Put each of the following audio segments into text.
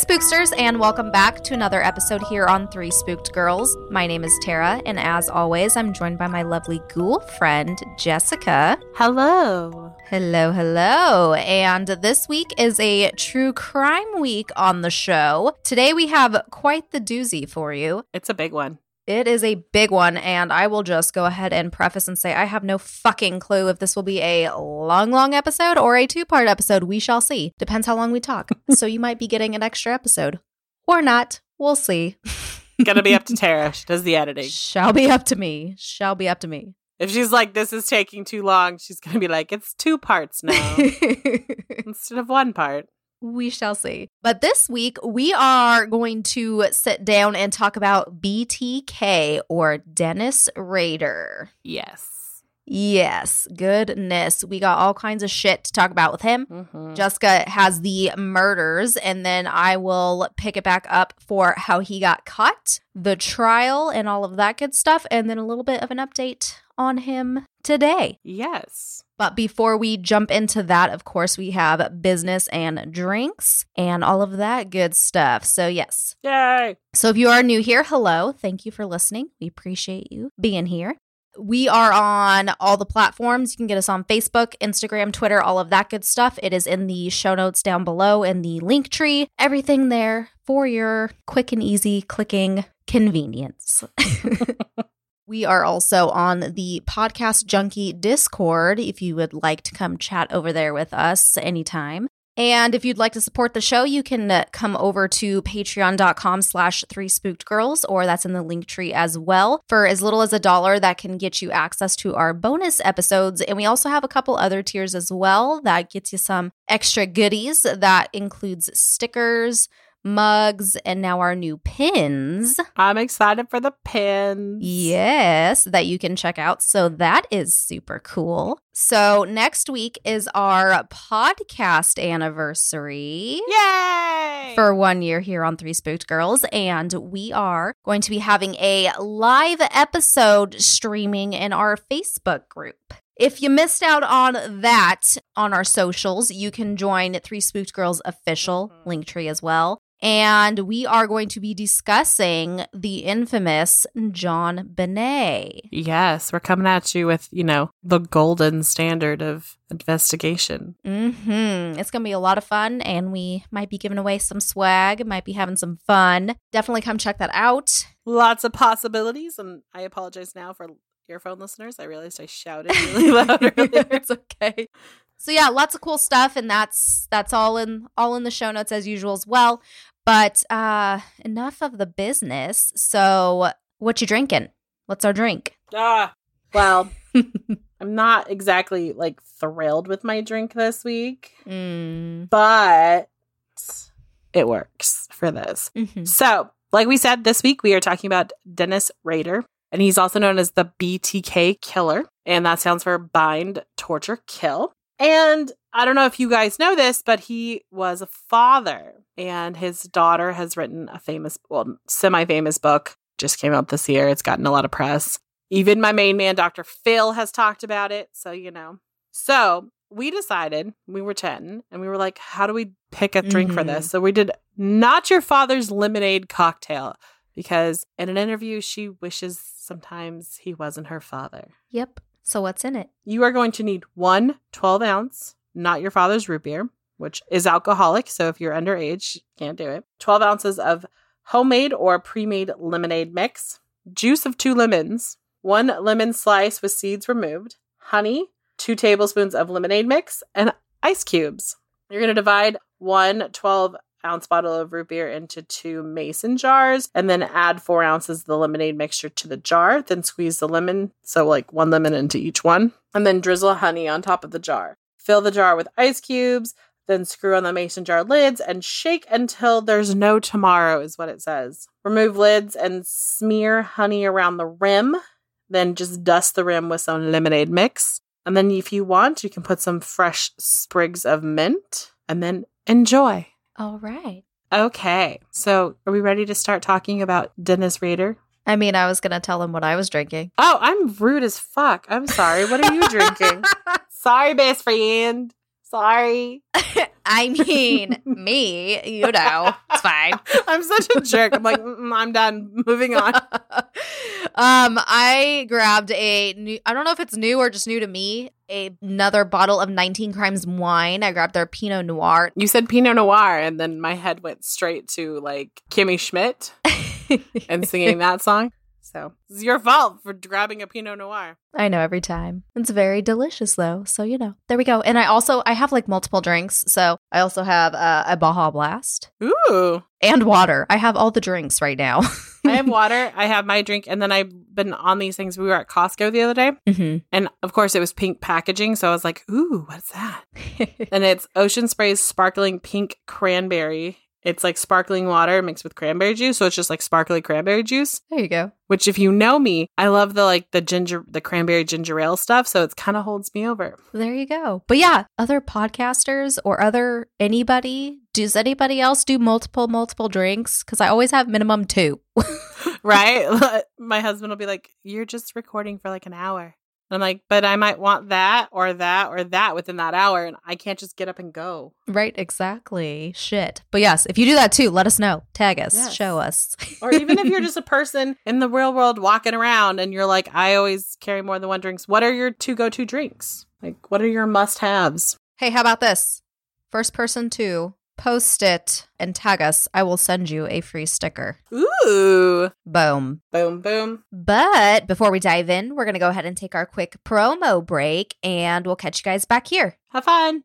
Spooksters, and welcome back to another episode here on Three Spooked Girls. My name is Tara, and as always, I'm joined by my lovely ghoul friend, Jessica. Hello. Hello, hello. And this week is a true crime week on the show. Today, we have quite the doozy for you. It's a big one. It is a big one, and I will just go ahead and preface and say I have no fucking clue if this will be a long, long episode or a two part episode. We shall see. Depends how long we talk. so you might be getting an extra episode or not. We'll see. Gonna be up to Tara. She does the editing. Shall be up to me. Shall be up to me. If she's like, this is taking too long, she's gonna be like, it's two parts now instead of one part. We shall see. But this week, we are going to sit down and talk about BTK or Dennis Rader. Yes. Yes, goodness. We got all kinds of shit to talk about with him. Mhm. Jessica has the murders, and then I will pick it back up for how he got caught, the trial, and all of that good stuff, and then a little bit of an update on him today. Yes. But before we jump into that, of course, we have business and drinks and all of that good stuff. So, yes. Yay. So, if you are new here, hello. Thank you for listening. We appreciate you being here. We are on all the platforms. You can get us on Facebook, Instagram, Twitter, all of that good stuff. It is in the show notes down below in the link tree. Everything there for your quick and easy clicking convenience. We are also on the Podcast Junkie Discord if you would like to come chat over there with us anytime. And if you'd like to support the show, you can uh, come over to patreon.com slash three spooked girls, or that's in the link tree as well. For as little as a dollar, that can get you access to our bonus episodes. And we also have a couple other tiers as well that gets you some extra goodies. That includes stickers, mugs, and now our new pins. I'm excited for the pins. Yes, that you can check out. So that is super cool. So next week is our podcast anniversary. Yay. For one year here on Three Spooked Girls, and we are going to be having a live episode streaming in our Facebook group. If you missed out on that on our socials, you can join Three Spooked Girls official Mhm. link tree as well. And we are going to be discussing the infamous JonBenét. Yes, we're coming at you with, you know, the golden standard of investigation. hmm It's going to be a lot of fun, and we might be giving away some swag, might be having some fun. Definitely come check that out. Lots of possibilities, and I apologize now for earphone listeners. I realized I shouted really loud earlier. it's okay. So yeah, lots of cool stuff, and that's that's all in all in the show notes as usual as well. But uh enough of the business. So what you drinking? What's our drink? Ah, well, I'm not exactly like thrilled with my drink this week, Mm. but it works for this. Mhm. So, like we said, this week we are talking about Dennis Rader, and he's also known as the BTK killer, and that stands for bind, torture, kill. And I don't know if you guys know this, but he was a father, and his daughter has written a famous, well, semi famous book, just came out this year. It's gotten a lot of press. Even my main man, Dr. Phil, has talked about it. So, you know. So, we decided we were 10 and we were like, how do we pick a drink for Mhm. this? So, we did not your father's lemonade cocktail because in an interview, she wishes sometimes he wasn't her father. Yep. So what's in it? You are going to need one 12 ounce, not your father's root beer, which is alcoholic. So if you're underage, can't do it. 12 ounces of homemade or pre made lemonade mix, juice of two lemons, one lemon slice with seeds removed, honey, two tablespoons of lemonade mix, and ice cubes. You're going to divide one 12 ounce bottle of root beer into two mason jars and then add four ounces of the lemonade mixture to the jar. Then squeeze the lemon, so like one lemon into each one, and then drizzle honey on top of the jar. Fill the jar with ice cubes, Then screw on the mason jar lids and shake until there's no tomorrow, is what it says. Remove lids and smear honey around the rim. Then just dust the rim with some lemonade mix. And then, if you want, you can put some fresh sprigs of mint and then enjoy. All right. Okay, so are we ready to start talking about Dennis Rader? I mean, I was going to tell him what I was drinking. Oh, I'm rude as fuck. I'm sorry. What are you drinking? sorry, best friend. Sorry. I mean, me, you know, it's fine. I'm such a jerk. I'm like, I'm done. Moving on. um, I grabbed a new, I don't know if it's new or just new to me, a, another bottle of 19 Crimes wine. I grabbed their Pinot Noir. You said Pinot Noir, and then my head went straight to like Kimmy Schmidt and singing that song. So it's your fault for grabbing a Pinot Noir. I know every time. It's very delicious though. So, you know, there we go. And I also, I have like multiple drinks. So I also have uh, a Baja Blast Ooh. and water. I have all the drinks right now. I have water. I have my drink, and then I've been on these things. We were at Costco the other day, hmm and of course it was pink packaging. So I was like, "Ooh, what's that?" and it's Ocean Spray's sparkling pink cranberry. It's like sparkling water mixed with cranberry juice, so it's just like sparkly cranberry juice. there you go. Which, if you know me, I love the like the ginger, the cranberry ginger ale stuff. So it kind of holds me over. There you go. But yeah, other podcasters or other anybody, does anybody else do multiple, multiple drinks? Because I always have minimum two. right? My husband will be like, You're just recording for like an hour. And I'm like, But I might want that or that or that within that hour. And I can't just get up and go. right, exactly. Shit. But yes, if you do that too, let us know. Tag us, Yes. show us. Or even if you're just a person in the real world walking around and you're like, I always carry more than one drinks. What are your two go to drinks? Like, what are your must haves? hey, how about this? First person to post it and tag us, I will send you a free sticker. Ooh. Boom. Boom, boom. But before we dive in, we're going to go ahead and take our quick promo break and we'll catch you guys back here. Have fun.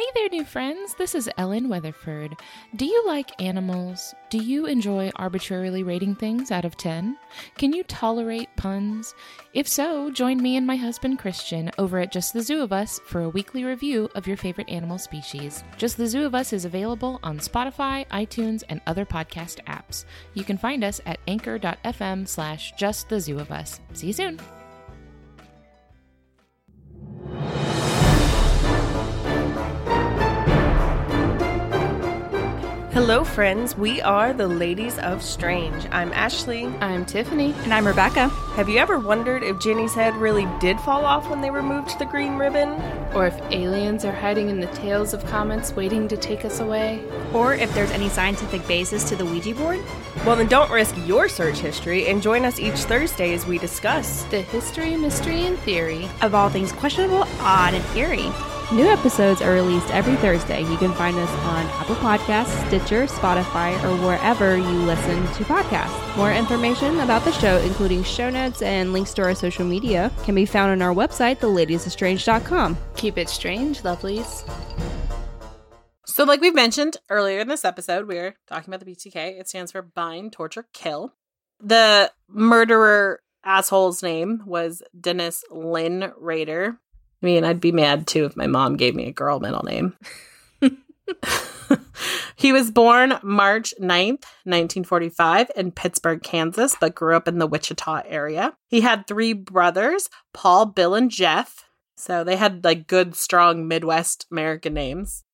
Hey there, new friends. This is Ellen Weatherford. Do you like animals? Do you enjoy arbitrarily rating things out of 10? Can you tolerate puns? If so, join me and my husband Christian over at Just the Zoo of Us for a weekly review of your favorite animal species. Just the Zoo of Us is available on Spotify, iTunes, and other podcast apps. You can find us at anchor.fm slash just the zoo of us. See you soon. Hello, friends. We are the Ladies of Strange. I'm Ashley. I'm Tiffany. And I'm Rebecca. Have you ever wondered if Jenny's head really did fall off when they removed the green ribbon? Or if aliens are hiding in the tails of comets waiting to take us away. Or if there's any scientific basis to the Ouija board. Well, then don't risk your search history and join us each Thursday as we discuss. The history, mystery, and theory. Of all things questionable, odd, and eerie. New episodes are released every Thursday. You can find us on Apple Podcasts, Stitcher, Spotify, or wherever you listen to podcasts. More information about the show, including show notes and links to our social media, can be found on our website, theladiesofstrange.com. Keep it strange, lovelies. So, like we've mentioned earlier in this episode, we're talking about the BTK. It stands for Bind, Torture, Kill. The murderer asshole's name was Dennis Lynn Rader. I mean, I'd be mad too if my mom gave me a girl middle name. he was born March 9th, 1945, in Pittsburg, Kansas, but grew up in the Wichita area. He had three brothers, Paul, Bill, and Jeff. So they had like good, strong Midwest American names.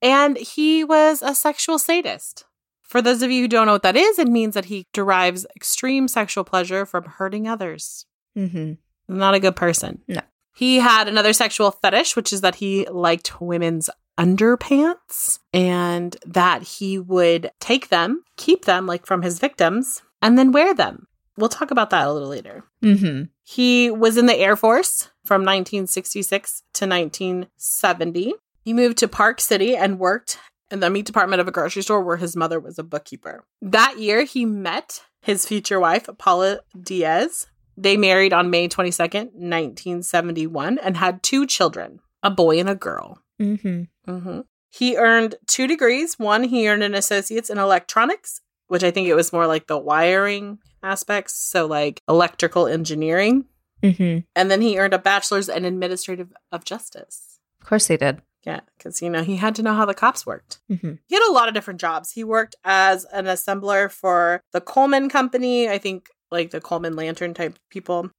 And he was a sexual sadist. For those of you who don't know what that is, it means that he derives extreme sexual pleasure from hurting others. Mm-hmm. Not a good person. No. He had another sexual fetish, which is that he liked women's underpants and that he would take them, keep them like from his victims, and then wear them. We'll talk about that a little later. Mm-hmm. He was in the Air Force from 1966 to 1970. He moved to Park City and worked in the meat department of a grocery store where his mother was a bookkeeper. That year, he met his future wife, Paula Dietz. They married on May 22nd, 1971, and had two children, a boy and a girl. Mm-hmm. hmm He earned two degrees. One, he earned an associate's in electronics, which I think it was more like the wiring aspects, so like electrical engineering. Mm-hmm. And then he earned a bachelor's in administrative of justice. Of course he did. Yeah, because, you know, he had to know how the cops worked. Mm-hmm. He had a lot of different jobs. He worked as an assembler for the Coleman Company, I think like the Coleman Lantern type people.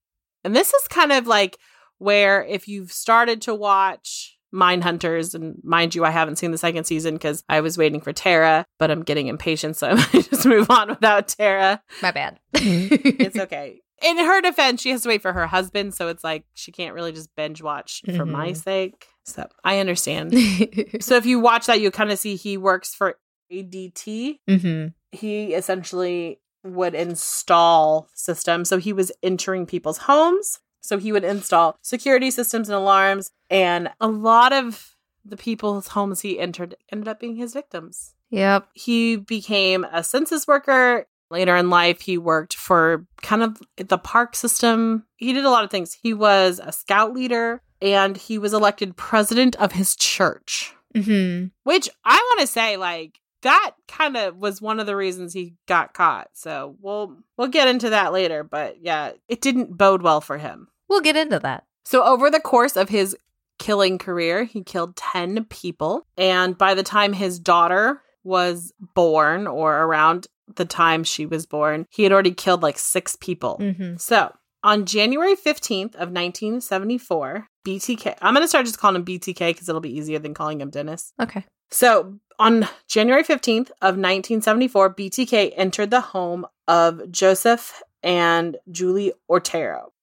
And this is kind of like where if you've started to watch Mindhunters, and mind you, I haven't seen the second season because I was waiting for Tara, but I'm getting impatient, so I might just move on without Tara. My bad. It's okay. In her defense, she has to wait for her husband, so it's like she can't really just binge watch for my Mhm. sake. So I understand. so if you watch that, you kind of see he works for ADT. mm-hmm. He essentially would install systems. So he was entering people's homes. So he would install security systems and alarms. And a lot of the people's homes he entered ended up being his victims. Yep. He became a census worker. Later in life, he worked for kind of the park system. He did a lot of things. He was a scout leader and he was elected president of his church, Mm-hmm. which I want to say, like, that kind of was one of the reasons he got caught. So we'll we'll get into that later, but yeah, it didn't bode well for him. We'll get into that. So, over the course of his killing career, he killed 10 people. And by the time his daughter was born, or around the time she was born, he had already killed like six people. Mm-hmm. So, on January 15th of 1974, BTK, I'm going to start just calling him BTK because it'll be easier than calling him Dennis. Okay. So, on January 15th of 1974, BTK entered the home of Joseph and Julie Otero.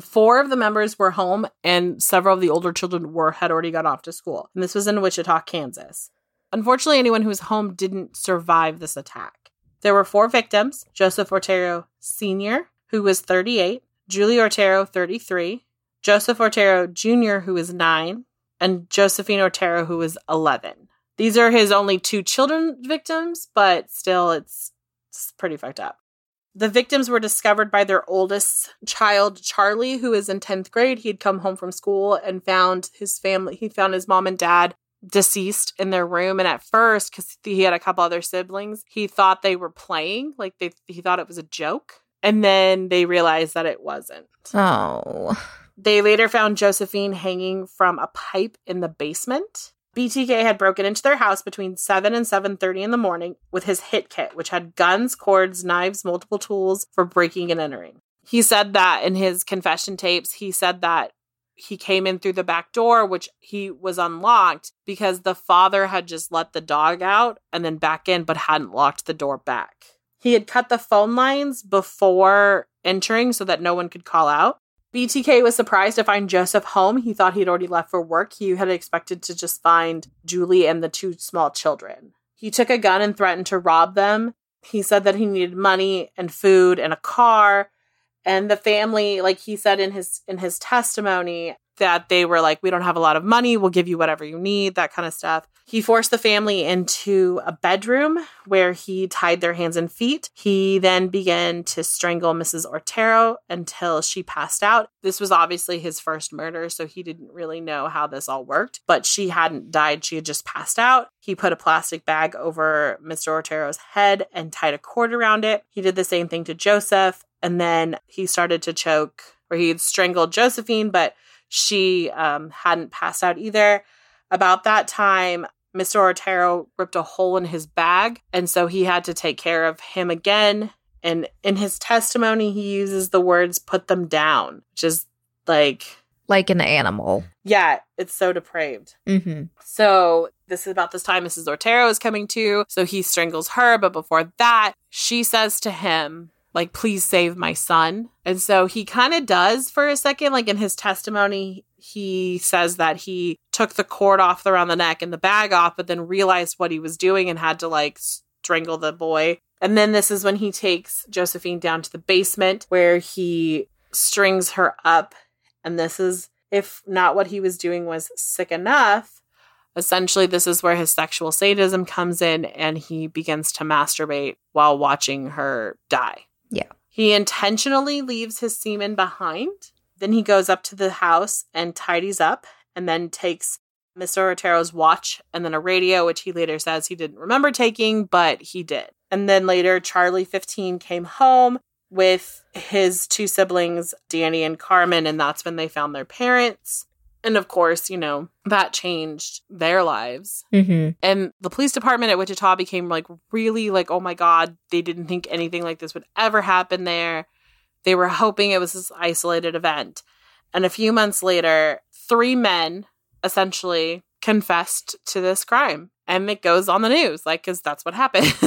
Four of the members were home, and several of the older children were had already gone off to school. And this was in Wichita, Kansas. Unfortunately, anyone who was home didn't survive this attack. There were four victims: Joseph Otero Sr., who was 38, Julie Otero, 33, Joseph Otero Jr., who was nine, and Josephine Otero, who was 11. These are his only two children victims, but still, it's, it's pretty fucked up. The victims were discovered by their oldest child, Charlie, who is in 10th grade. He had come home from school and found his family, he found his mom and dad deceased in their room. And at first, because he had a couple other siblings, he thought they were playing, like they, he thought it was a joke. And then they realized that it wasn't. Oh. They later found Josephine hanging from a pipe in the basement. BTK had broken into their house between 7 and 7:30 in the morning with his hit kit, which had guns, cords, knives, multiple tools for breaking and entering. He said that in his confession tapes, he said that he came in through the back door, which he was unlocked because the father had just let the dog out and then back in, but hadn't locked the door back. He had cut the phone lines before entering so that no one could call out. BTK was surprised to find Joseph home. He thought he'd already left for work. He had expected to just find Julie and the two small children. He took a gun and threatened to rob them. He said that he needed money and food and a car. And the family, like he said in his in his testimony, that they were like, we don't have a lot of money. We'll give you whatever you need, that kind of stuff. He forced the family into a bedroom where he tied their hands and feet. He then began to strangle Mrs. Otero until she passed out. This was obviously his first murder, so he didn't really know how this all worked, but she hadn't died. She had just passed out. He put a plastic bag over Mr. Otero's head and tied a cord around it. He did the same thing to Joseph, and then he started to choke, or he had strangled Josephine, but she um, hadn't passed out either. About that time, Mr. Otero ripped a hole in his bag, and so he had to take care of him again. And in his testimony, he uses the words put them down, which is like, Like an animal. yeah, it's so depraved. Mm-hmm. So this is about this time Mrs. Otero is coming to. So he strangles her, but before that, she says to him, like, please save my son. And so he kind of does for a second. Like in his testimony, he says that he took the cord off around the neck and the bag off, but then realized what he was doing and had to like strangle the boy. And then this is when he takes Josephine down to the basement where he strings her up. And this is, if not what he was doing was sick enough, essentially this is where his sexual sadism comes in and he begins to masturbate while watching her die. Yeah. He intentionally leaves his semen behind. Then he goes up to the house and tidies up and then takes Mr. Otero's watch and then a radio, which he later says he didn't remember taking, but he did. And then later, Charlie 15 came home with his two siblings, Danny and Carmen, and that's when they found their parents. And of course, you know, that changed their lives. Mm-hmm. And the police department at Wichita became like really like, oh my God, they didn't think anything like this would ever happen there. They were hoping it was this isolated event. And a few months later, three men essentially confessed to this crime. And it goes on the news, like, because that's what happened.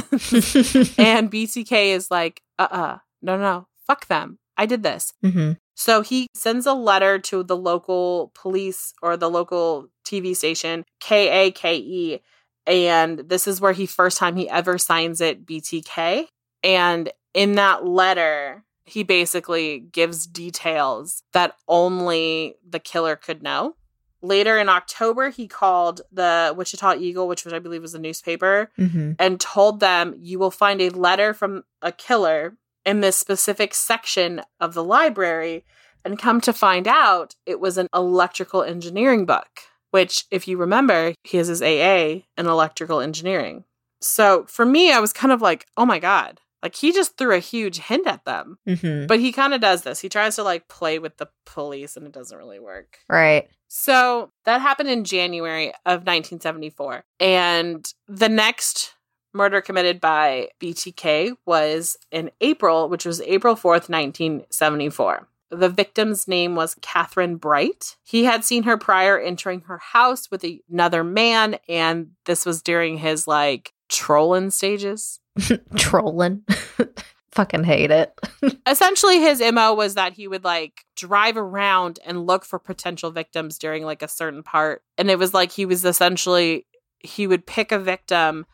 and BTK is like, uh uh no, no, fuck them. I did this. mm-hmm. So he sends a letter to the local police or the local TV station, KAKE. And this is where he first time he ever signs it BTK. And in that letter, he basically gives details that only the killer could know. Later in October, he called the Wichita Eagle, which I believe, was a newspaper, Mm-hmm. and told them, You will find a letter from a killer in this specific section of the library. And come to find out, it was an electrical engineering book, which, if you remember, he has his AA in electrical engineering. So for me, I was kind of like, oh my God. Like he just threw a huge hint at them. Mm-hmm. But he kind of does this. He tries to like play with the police and it doesn't really work. Right. So that happened in January of 1974. And the next murder committed by BTK was in April, which was April 4th, 1974. The victim's name was Catherine Bright. He had seen her prior entering her house with another man, and this was during his like trolling stages. Trolling. Fucking hate it. essentially his mo was that he would like drive around and look for potential victims during like a certain part and it was like he was essentially he would pick a victim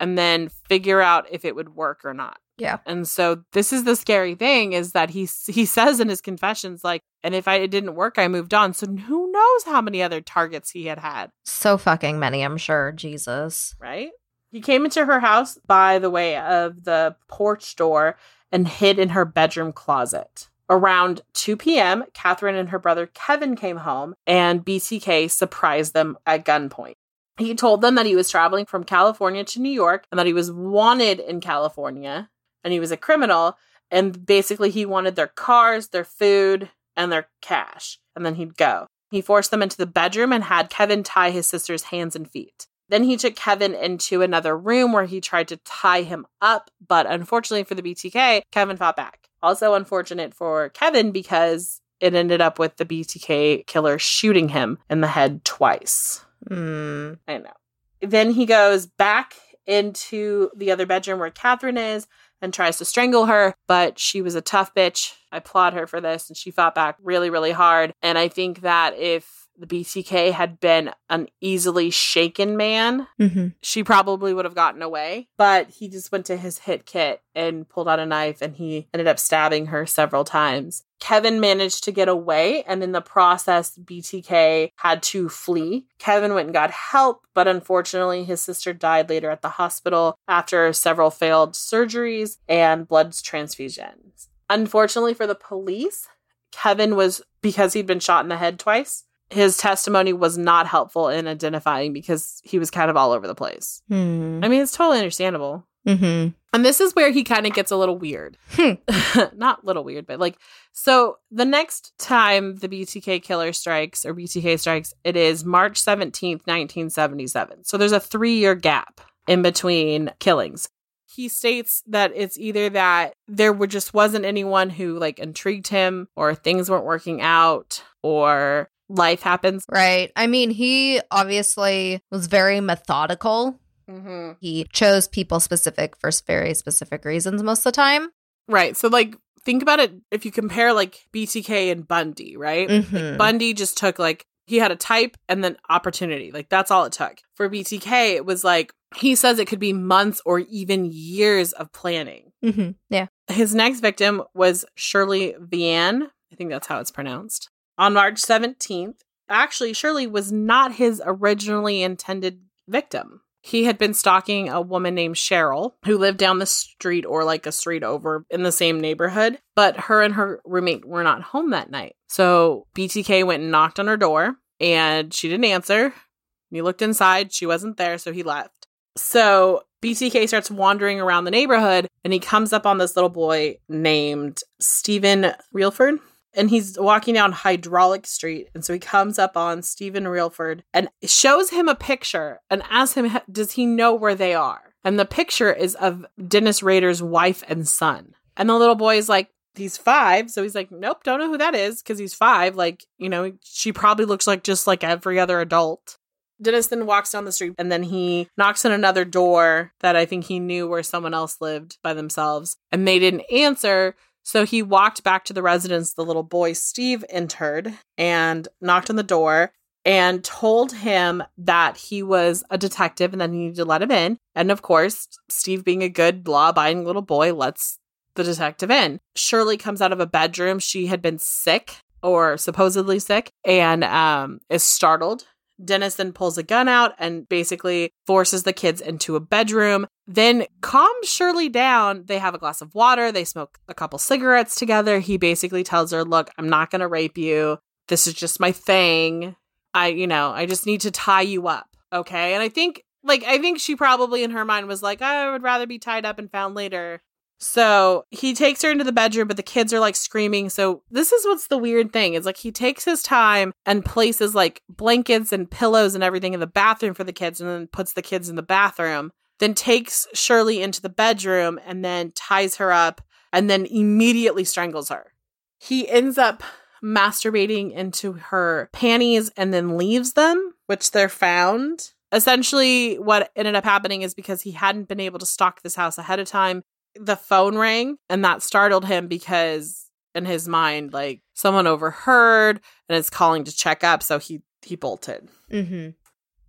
and then figure out if it would work or not Yeah. and so this is the scary thing is that he he says in his confessions like and if I it didn't work I moved on so who knows how many other targets he had had So fucking many, I'm sure. Jesus. right? He came into her house by the way of the porch door and hid in her bedroom closet. Around 2 p.m., Catherine and her brother Kevin came home, and BTK surprised them at gunpoint. He told them that he was traveling from California to New York and that he was wanted in California and he was a criminal. And basically, he wanted their cars, their food, and their cash. And then he'd go. He forced them into the bedroom and had Kevin tie his sister's hands and feet. Then he took Kevin into another room where he tried to tie him up, but unfortunately for the BTK, Kevin fought back. Also unfortunate for Kevin because it ended up with the BTK killer shooting him in the head twice. Mm. I know. Then he goes back into the other bedroom where Catherine is and tries to strangle her, but she was a tough bitch. I applaud her for this, and she fought back really, really hard. And I think that if the BTK had been an easily shaken man, Mm-hmm. she probably would have gotten away. But he just went to his hit kit and pulled out a knife and he ended up stabbing her several times. Kevin managed to get away, and in the process, BTK had to flee. Kevin went and got help, but unfortunately, his sister died later at the hospital after several failed surgeries and blood transfusions. Unfortunately for the police, Kevin was, because he'd been shot in the head twice, his testimony was not helpful in identifying because he was kind of all over the place. Mm. I mean, it's totally understandable. Mm-hmm. And this is where he kind of gets a little weird. Hmm. Not little weird, but like, so the next time the BTK killer strikes or BTK strikes, it is March 17th, 1977. So there's a three year gap in between killings. He states that it's either that there were just wasn't anyone who like intrigued him or things weren't working out or life happens. Right. I mean, he obviously was very methodical. Mm-hmm. He chose people specific for very specific reasons most of the time. Right. So like think about it if you compare like BTK and Bundy, right? Mhm. Bundy just took like he had a type and then opportunity. Like that's all it took. For BTK, it was like he says it could be months or even years of planning. Mm-hmm. Yeah. His next victim was Shirley Vian. I think that's how it's pronounced. On March 17th, actually, Shirley was not his originally intended victim. He had been stalking a woman named Cheryl who lived down the street or like a street over in the same neighborhood, but her and her roommate were not home that night. So BTK went and knocked on her door and she didn't answer. He looked inside, she wasn't there, so he left. So BTK starts wandering around the neighborhood and he comes up on this little boy named Stephen Relford. And he's walking down Hydraulic Street. And so he comes up on Stephen Relford and shows him a picture and asks him, does he know where they are? And the picture is of Dennis Rader's wife and son. And the little boy is like, he's five. So he's like, nope, don't know who that is because he's five. Like, you know, she probably looks like just like every other adult. Dennis then walks down the street and then he knocks on another door that I think he knew where someone else lived by themselves and they didn't answer. So he walked back to the residence the little boy Steve entered and knocked on the door and told him that he was a detective and that he needed to let him in. And of course, Steve, being a good law abiding little boy, lets the detective in. Shirley comes out of a bedroom. She had been sick or supposedly sick and um, is startled. Dennis then pulls a gun out and basically forces the kids into a bedroom. Then calms Shirley down. They have a glass of water. They smoke a couple cigarettes together. He basically tells her, Look, I'm not going to rape you. This is just my thing. I, you know, I just need to tie you up. Okay. And I think, like, I think she probably in her mind was like, I would rather be tied up and found later so he takes her into the bedroom, but the kids are like screaming. So this is what's the weird thing is like he takes his time and places like blankets and pillows and everything in the bathroom for the kids and then puts the kids in the bathroom, then takes Shirley into the bedroom and then ties her up and then immediately strangles her. He ends up masturbating into her panties and then leaves them, which they're found essentially what ended up happening is because he hadn't been able to stock this house ahead of time the phone rang and that startled him because in his mind like someone overheard and is calling to check up so he he bolted. Mm-hmm.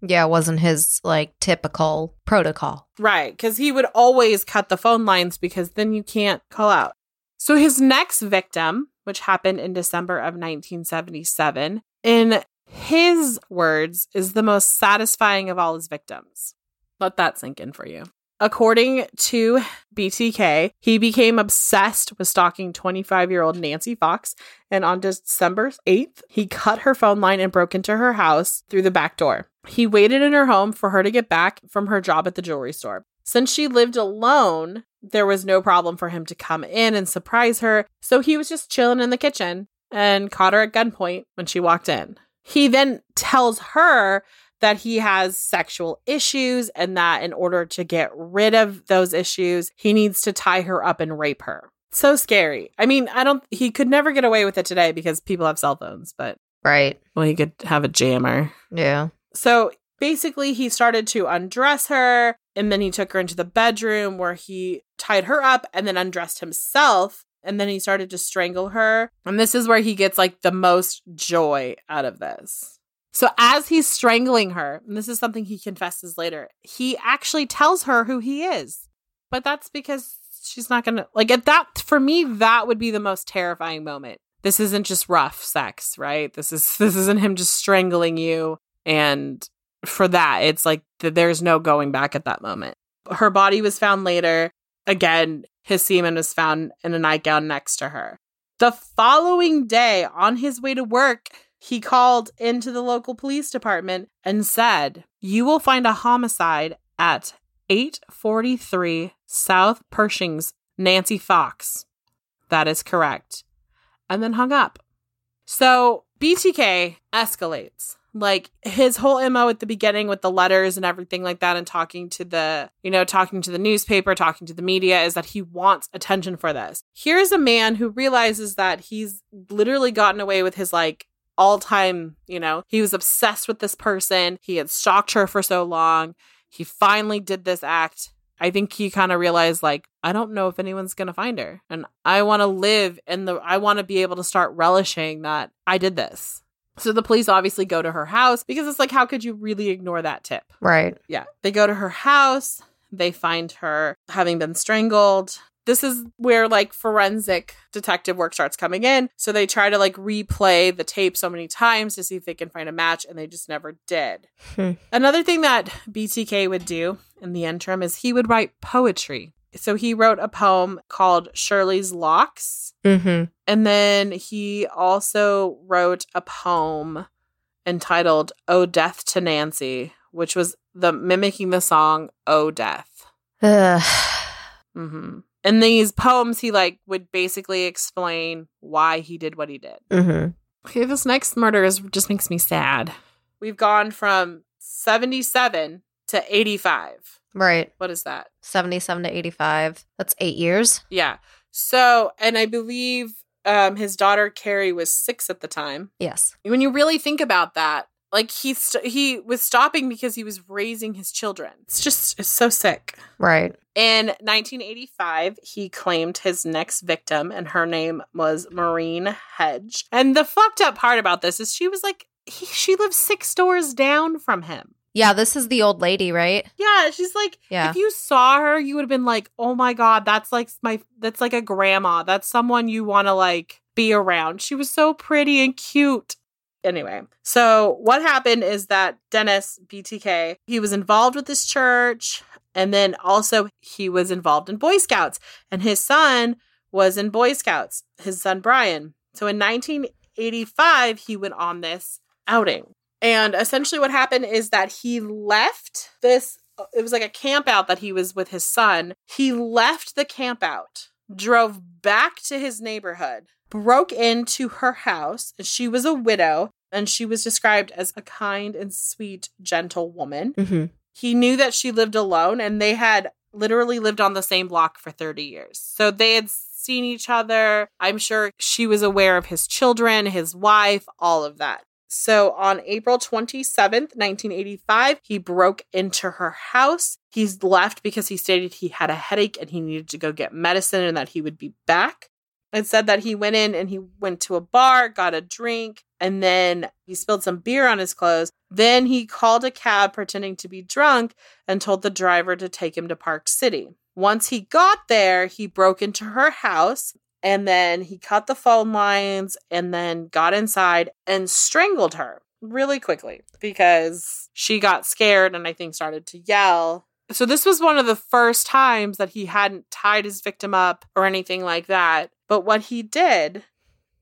yeah it wasn't his like typical protocol. Right because he would always cut the phone lines because then you can't call out. So his next victim which happened in december of 1977 in his words is the most satisfying of all his victims. Let that sink in for you According to BTK, he became obsessed with stalking 25 year old Nancy Fox. And on December 8th, he cut her phone line and broke into her house through the back door. He waited in her home for her to get back from her job at the jewelry store. Since she lived alone, there was no problem for him to come in and surprise her. So he was just chilling in the kitchen and caught her at gunpoint when she walked in. He then tells her that he has sexual issues and that in order to get rid of those issues, he needs to tie her up and rape her. So scary. I mean, I don't, he could never get away with it today because people have cell phones, but. Right. Well, he could have a jammer. Yeah. So basically, he started to undress her and then he took her into the bedroom where he tied her up and then undressed himself. And then he started to strangle her. And this is where he gets like the most joy out of this. So as he's strangling her, and this is something he confesses later, he actually tells her who he is. But that's because she's not going to like at that for me that would be the most terrifying moment. This isn't just rough sex, right? This is this isn't him just strangling you and for that it's like there's no going back at that moment. Her body was found later. Again, his semen was found in a nightgown next to her. The following day on his way to work, he called into the local police department and said, You will find a homicide at 843 South Pershing's Nancy Fox. That is correct. And then hung up. So BTK escalates. Like his whole MO at the beginning with the letters and everything like that, and talking to the, you know, talking to the newspaper, talking to the media, is that he wants attention for this. Here's a man who realizes that he's literally gotten away with his like all time, you know, he was obsessed with this person. He had stalked her for so long. He finally did this act. I think he kind of realized, like, I don't know if anyone's going to find her. And I want to live in the, I want to be able to start relishing that I did this. So the police obviously go to her house because it's like, how could you really ignore that tip? Right. Yeah. They go to her house. They find her having been strangled this is where like forensic detective work starts coming in. So they try to like replay the tape so many times to see if they can find a match, and they just never did. Hmm. Another thing that BTK would do in the interim is he would write poetry. So he wrote a poem called Shirley's Locks. Mm-hmm. And then he also wrote a poem entitled Oh Death to Nancy, which was the mimicking the song Oh Death. mm-hmm. In these poems, he like would basically explain why he did what he did. Mm-hmm. Okay, this next murder is just makes me sad. We've gone from 77 to 85. Right. What is that? 77 to 85. That's eight years. Yeah. So, and I believe um his daughter Kerri was 6 at the time. Yes. When you really think about that, like he st- he was stopping because he was raising his children. It's just it's so sick. Right. In 1985, he claimed his next victim, and her name was Maureen Hedge. And the fucked up part about this is she was like, he, she lived six doors down from him. Yeah, this is the old lady, right? Yeah, she's like, Yeah. if you saw her, you would have been like, oh my god, that's like my, that's like a grandma. That's someone you want to like be around. She was so pretty and cute. Anyway, so what happened is that Dennis BTK, he was involved with this church, and then also he was involved in Boy Scouts, and his son was in Boy Scouts. His son Brian. So in 1985, he went on this outing. And essentially, what happened is that he left this. It was like a camp out that he was with his son. He left the camp out, drove back to his neighborhood, broke into her house. She was a widow, and she was described as a kind and sweet, gentle woman. Mm-hmm. He knew that she lived alone, and they had literally lived on the same block for 30 years. So they had seen each other. I'm sure she was aware of his children, his wife, all of that. So on April 27th, 1985, he broke into her house. He's left because he stated he had a headache and he needed to go get medicine and that he would be back. It said that he went in and he went to a bar, got a drink, and then he spilled some beer on his clothes. Then he called a cab pretending to be drunk and told the driver to take him to Park City. Once he got there, he broke into her house and then he cut the phone lines and then got inside and strangled her really quickly because she got scared and I think started to yell. So, this was one of the first times that he hadn't tied his victim up or anything like that. But what he did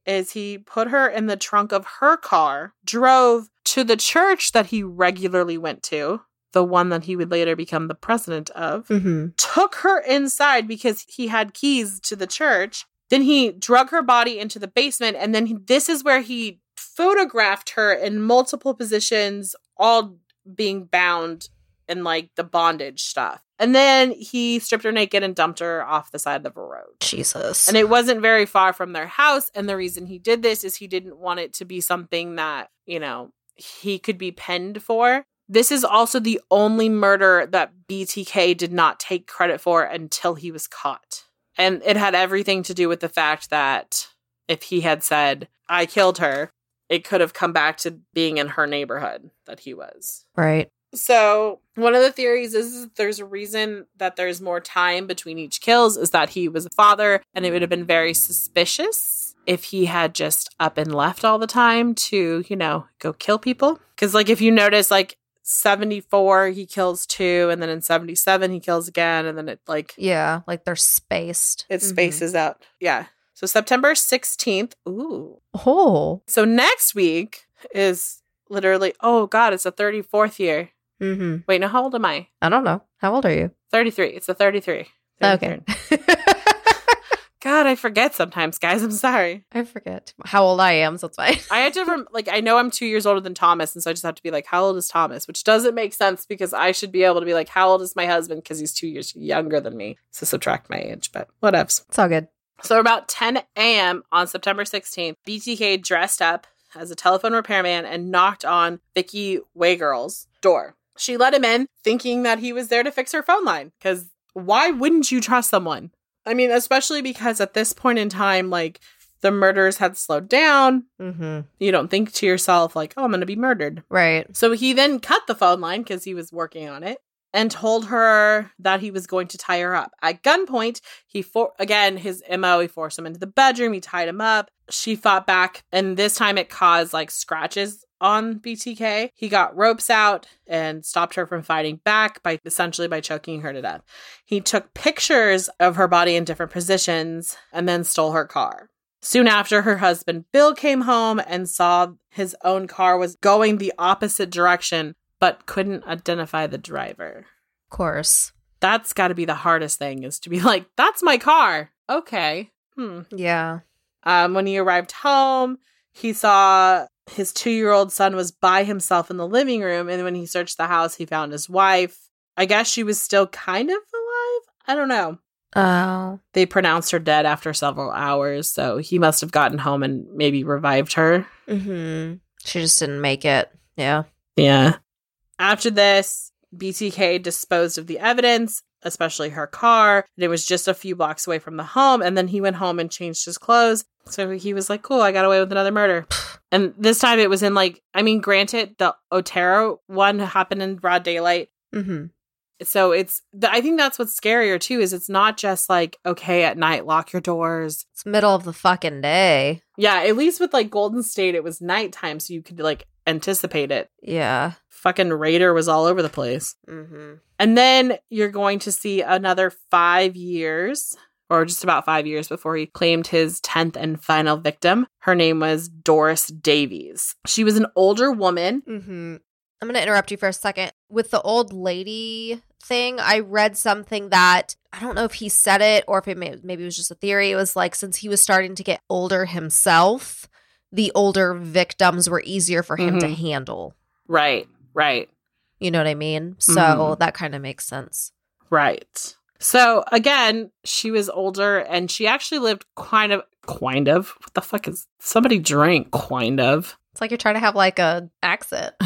is he put her in the trunk of her car, drove to the church that he regularly went to, the one that he would later become the president of, Mm-hmm. took her inside because he had keys to the church. Then he drug her body into the basement, and then he, this is where he photographed her in multiple positions, all being bound in like the bondage stuff. And then he stripped her naked and dumped her off the side of the road. Jesus. And it wasn't very far from their house. And the reason he did this is he didn't want it to be something that, you know, he could be penned for. This is also the only murder that BTK did not take credit for until he was caught. And it had everything to do with the fact that if he had said, I killed her, it could have come back to being in her neighborhood that he was. right. So one of the theories is, is there's a reason that there's more time between each kills is that he was a father and it would have been very suspicious if he had just up and left all the time to, you know, go kill people. Cause like if you notice like 74 he kills two and then in 77 he kills again and then it like Yeah. Like they're spaced. it Mhm. spaces out. Yeah. So September 16th. Ooh. Oh. So next week is literally oh god, it's the 34th year. Mm-hmm. Wait, now how old am I? I don't know. How old are you? 33. It's the 33. Okay. God, I forget sometimes, guys. I'm sorry. I forget how old I am, so it's fine. I had to, rem- like, I know I'm two years older than Thomas, and so I just have to be like, how old is Thomas? Which doesn't make sense because I should be able to be like, how old is my husband? Because he's two years younger than me. So subtract my age, but whatevs. It's all good. So about 10 a.m. on September 16th, BTK dressed up as a telephone repairman and knocked on Vicki Wegerle's door. She let him in, thinking that he was there to fix her phone line. Because why wouldn't you trust someone? I mean, especially because at this point in time, like the murders had slowed down. Mm-hmm. You don't think to yourself, like, oh, I'm going to be murdered. Right. So he then cut the phone line because he was working on it and told her that he was going to tie her up. At gunpoint, he for again his MO, he forced him into the bedroom, he tied him up. She fought back, and this time it caused like scratches on BTK. He got ropes out and stopped her from fighting back by essentially by choking her to death. He took pictures of her body in different positions and then stole her car. Soon after, her husband Bill came home and saw his own car was going the opposite direction, but couldn't identify the driver. Of course. That's got to be the hardest thing is to be like, that's my car. Okay. Hmm. Yeah. Um, when he arrived home, he saw his two year old son was by himself in the living room. And when he searched the house, he found his wife. I guess she was still kind of alive. I don't know. Oh. They pronounced her dead after several hours. So he must have gotten home and maybe revived her. Mm-hmm. She just didn't make it. Yeah. Yeah. After this, BTK disposed of the evidence, especially her car. And it was just a few blocks away from the home. And then he went home and changed his clothes. So he was like, cool, I got away with another murder. and this time it was in like, I mean, granted, the Otero one happened in broad daylight. Mm-hmm. So it's, I think that's what's scarier too, is it's not just like, okay, at night, lock your doors. It's middle of the fucking day. Yeah, at least with like Golden State, it was nighttime. So you could like anticipate it. Yeah. Fucking Rader was all over the place. Mm-hmm. And then you're going to see another five years, or just about five years before he claimed his 10th and final victim. Her name was Doris Davis. She was an older woman. Mm-hmm. I'm going to interrupt you for a second. With the old lady thing, I read something that I don't know if he said it or if it may, maybe it was just a theory. It was like since he was starting to get older himself, the older victims were easier for him to Mhm. handle. Right, right, You know what I mean? So Mhm. that kind of makes sense. right. So again, she was older and she actually lived kind of, kind of. What the fuck is somebody drank? Kind of. It's like you're trying to have like a accent.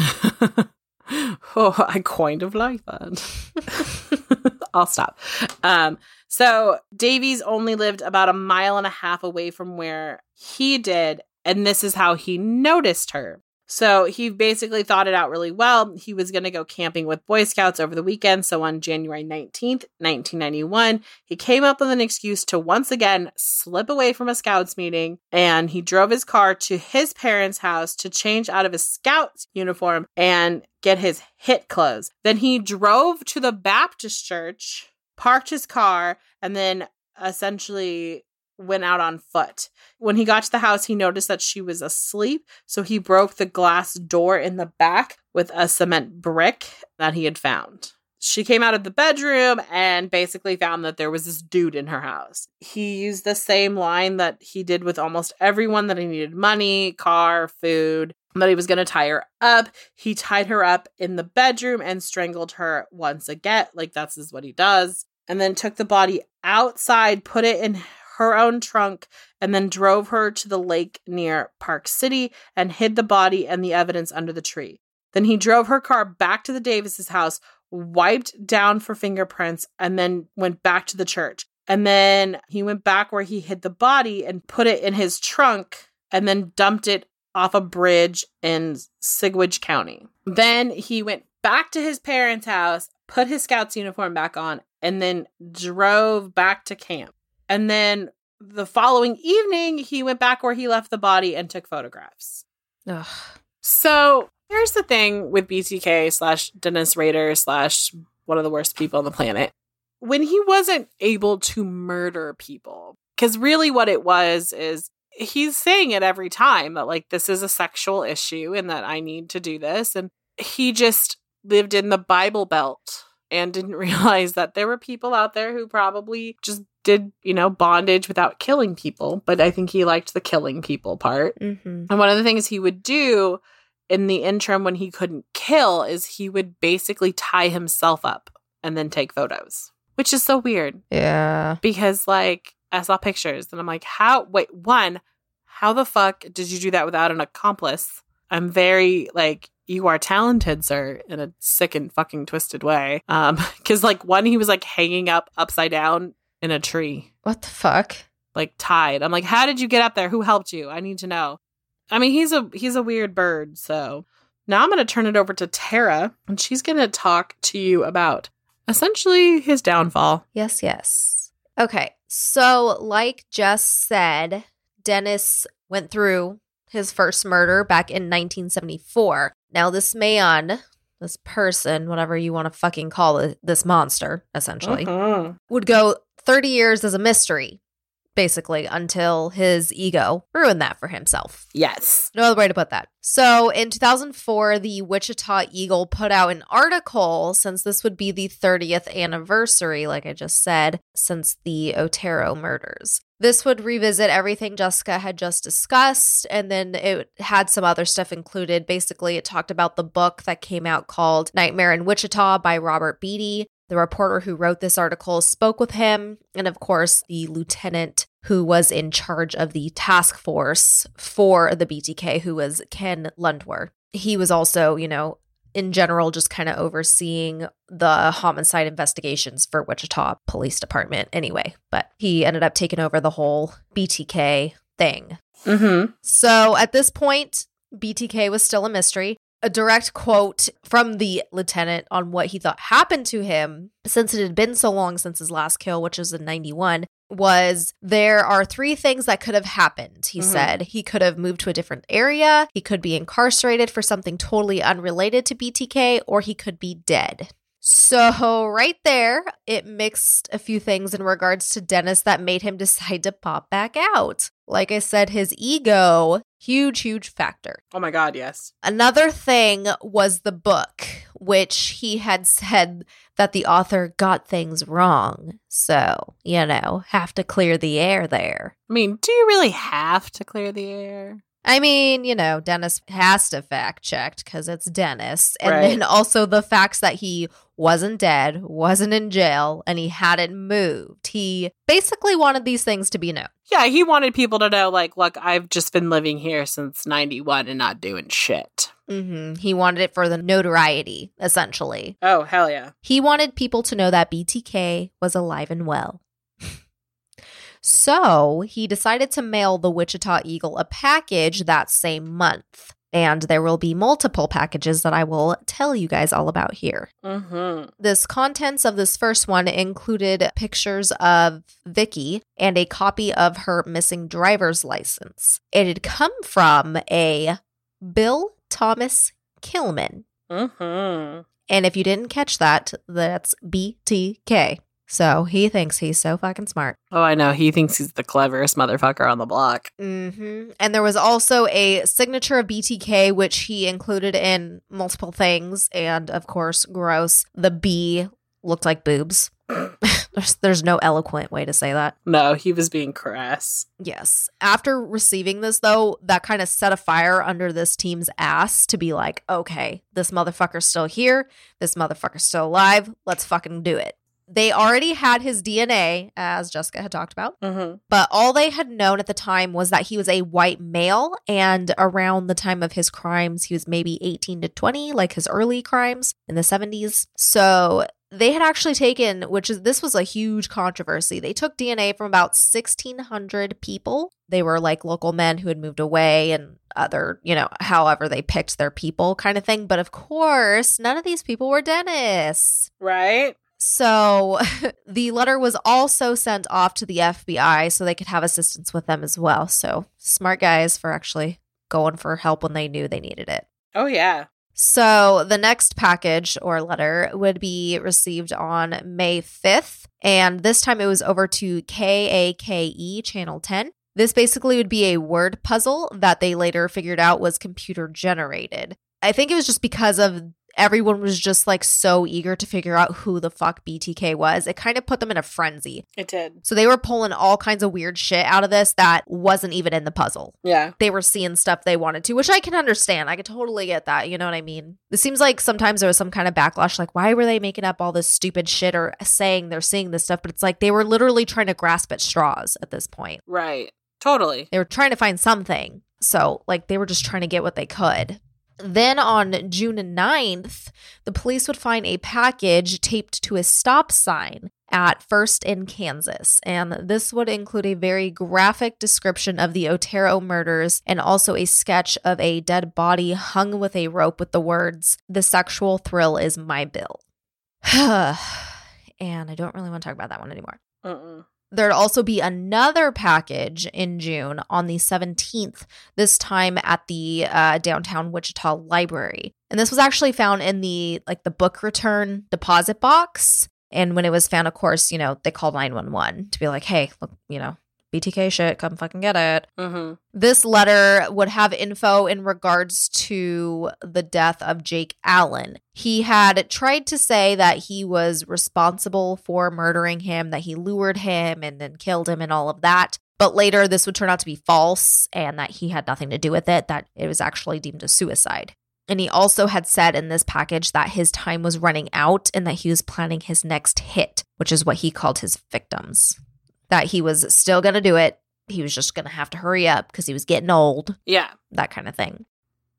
oh, I kind of like that. I'll stop. Um, so Davis only lived about a mile and a half away from where he did, and this is how he noticed her. So he basically thought it out really well. He was going to go camping with Boy Scouts over the weekend. So on January 19th, 1991, he came up with an excuse to once again slip away from a Scouts meeting and he drove his car to his parents' house to change out of his Scouts uniform and get his hit clothes. Then he drove to the Baptist church, parked his car, and then essentially went out on foot. When he got to the house, he noticed that she was asleep, so he broke the glass door in the back with a cement brick that he had found. She came out of the bedroom and basically found that there was this dude in her house. He used the same line that he did with almost everyone that he needed money, car, food, that he was going to tie her up. He tied her up in the bedroom and strangled her once again. Like, that's is what he does. And then took the body outside, put it in her own trunk, and then drove her to the lake near Park City and hid the body and the evidence under the tree. Then he drove her car back to the Davises house, wiped down for fingerprints, and then went back to the church. And then he went back where he hid the body and put it in his trunk and then dumped it off a bridge in Sedgwick County. Then he went back to his parents' house, put his scout's uniform back on, and then drove back to camp. And then the following evening, he went back where he left the body and took photographs. Ugh. So here's the thing with BTK slash Dennis Rader slash one of the worst people on the planet. When he wasn't able to murder people, because really what it was is he's saying it every time that like this is a sexual issue and that I need to do this. And he just lived in the Bible Belt and didn't realize that there were people out there who probably just did, you know, bondage without killing people. But I think he liked the killing people part. Mm-hmm. And one of the things he would do in the interim when he couldn't kill is he would basically tie himself up and then take photos, which is so weird Yeah. because, like, I saw pictures and I'm like, how? Wait, one, how the fuck did you do that without an accomplice? I'm very, like, you are talented, sir, in a sick and fucking twisted way. Um, because, like, one, he was like hanging up upside down in a tree What the fuck? like tied. I'm like, how did you get up there? Who helped you? I need to know. I mean, he's a he's a weird bird. So now I'm going to turn it over to Tara, and she's going to talk to you about essentially his downfall. Yes, yes. Okay. So, like Jess said, Dennis went through his first murder back in 1974. Now, this man, this person, whatever you want to fucking call it, this monster, essentially, Mhm. would go 30 years as a mystery. basically, until his ego ruined that for himself. Yes. No other way to put that. So in 2004, the Wichita Eagle put out an article since this would be the 30th anniversary, like I just said, since the Otero murders. This would revisit everything Jessica had just discussed, and then it had some other stuff included. Basically, it talked about the book that came out called Nightmare in Wichita by Robert Beattie. The reporter who wrote this article spoke with him, and of course, the lieutenant who was in charge of the task force for the BTK, who was Ken Lundwer. He was also, you know, in general, just kind of overseeing the homicide investigations for Wichita Police Department anyway. But he ended up taking over the whole BTK thing. Mm-hmm. So at this point, BTK was still a mystery. A direct quote from the lieutenant on what he thought happened to him, since it had been so long since his last kill, which was in 91, was there are three things that could have happened. He Mhm. said he could have moved to a different area, he could be incarcerated for something totally unrelated to BTK, or he could be dead. So, right there, it mixed a few things in regards to Dennis that made him decide to pop back out. Like I said, his ego, huge, huge factor. Oh my God, yes. Another thing was the book, which he had said that the author got things wrong. So, you know, have to clear the air there. I mean, do you really have to clear the air? I mean, you know, Dennis has to fact checked because it's Dennis. And Right. then also the facts that he wasn't dead, wasn't in jail, and he hadn't moved. He basically wanted these things to be known. Yeah, he wanted people to know, like, look, I've just been living here since 91 and not doing shit. Hmm He wanted it for the notoriety, essentially. Oh, hell yeah. He wanted people to know that BTK was alive and well. so he decided to mail the Wichita Eagle a package that same month. And there will be multiple packages that I will tell you guys all about here. Mm-hmm. This contents of this first one included pictures of Vicki and a copy of her missing driver's license. It had come from a Bill Thomas Killman. Mm-hmm. And if you didn't catch that, that's BTK. So he thinks he's so fucking smart. Oh, I know. He thinks he's the cleverest motherfucker on the block. hmm And there was also a signature of BTK, which he included in multiple things. And of course, gross. The B looked like boobs. there's, there's no eloquent way to say that. No, he was being crass. Yes. After receiving this, though, that kind of set a fire under this team's ass to be like, okay, this motherfucker's still here. This motherfucker's still alive. Let's fucking do it. They already had his DNA, as Jessica had talked about, Mm-hmm. but all they had known at the time was that he was a white male. And around the time of his crimes, he was maybe 18 to 20, like his early crimes in the 70s. So they had actually taken, which is this was a huge controversy. They took DNA from about 1,600 people. They were like local men who had moved away and other, you know, however they picked their people kind of thing. But of course, none of these people were Dennis. Right? So the letter was also sent off to the FBI so they could have assistance with them as well. So smart guys for actually going for help when they knew they needed it. Oh, yeah. So the next package or letter would be received on May 5th. And this time it was over to KAKE E Channel 10. This basically would be a word puzzle that they later figured out was computer generated. I think it was just because of everyone was just like so eager to figure out who the fuck BTK was. It kind of put them in a frenzy. It did. So they were pulling all kinds of weird shit out of this that wasn't even in the puzzle Yeah. they were seeing stuff they wanted to, which I can understand. I could totally get that. You know what I mean? It seems like sometimes there was some kind of backlash, like, why were they making up all this stupid shit or saying they're seeing this stuff? But it's like they were literally trying to grasp at straws at this point. Right. Totally. They were trying to find something. So, like, they were just trying to get what they could. Then on June 9th, the police would find a package taped to a stop sign at First in Kansas. And this would include a very graphic description of the Otero murders and also a sketch of a dead body hung with a rope with the words, The sexual thrill is my bill. and I don't really want to talk about that one anymore. Mm-mm. There'd also be another package in June on the 17th, this time at the uh, downtown Wichita Library. And this was actually found in the like the book return deposit box. And when it was found, of course, you know, they called 911 to be like, hey, look, you know, BTK shit, come fucking get it. Mm-hmm. This letter would have info in regards to the death of Jake Allen. He had tried to say that he was responsible for murdering him, that he lured him and then killed him and all of that. But later, this would turn out to be false and that he had nothing to do with it, that it was actually deemed a suicide. And he also had said in this package that his time was running out and that he was planning his next hit, which is what he called his victims. That he was still going to do it. He was just going to have to hurry up because he was getting old, Yeah. that kind of thing.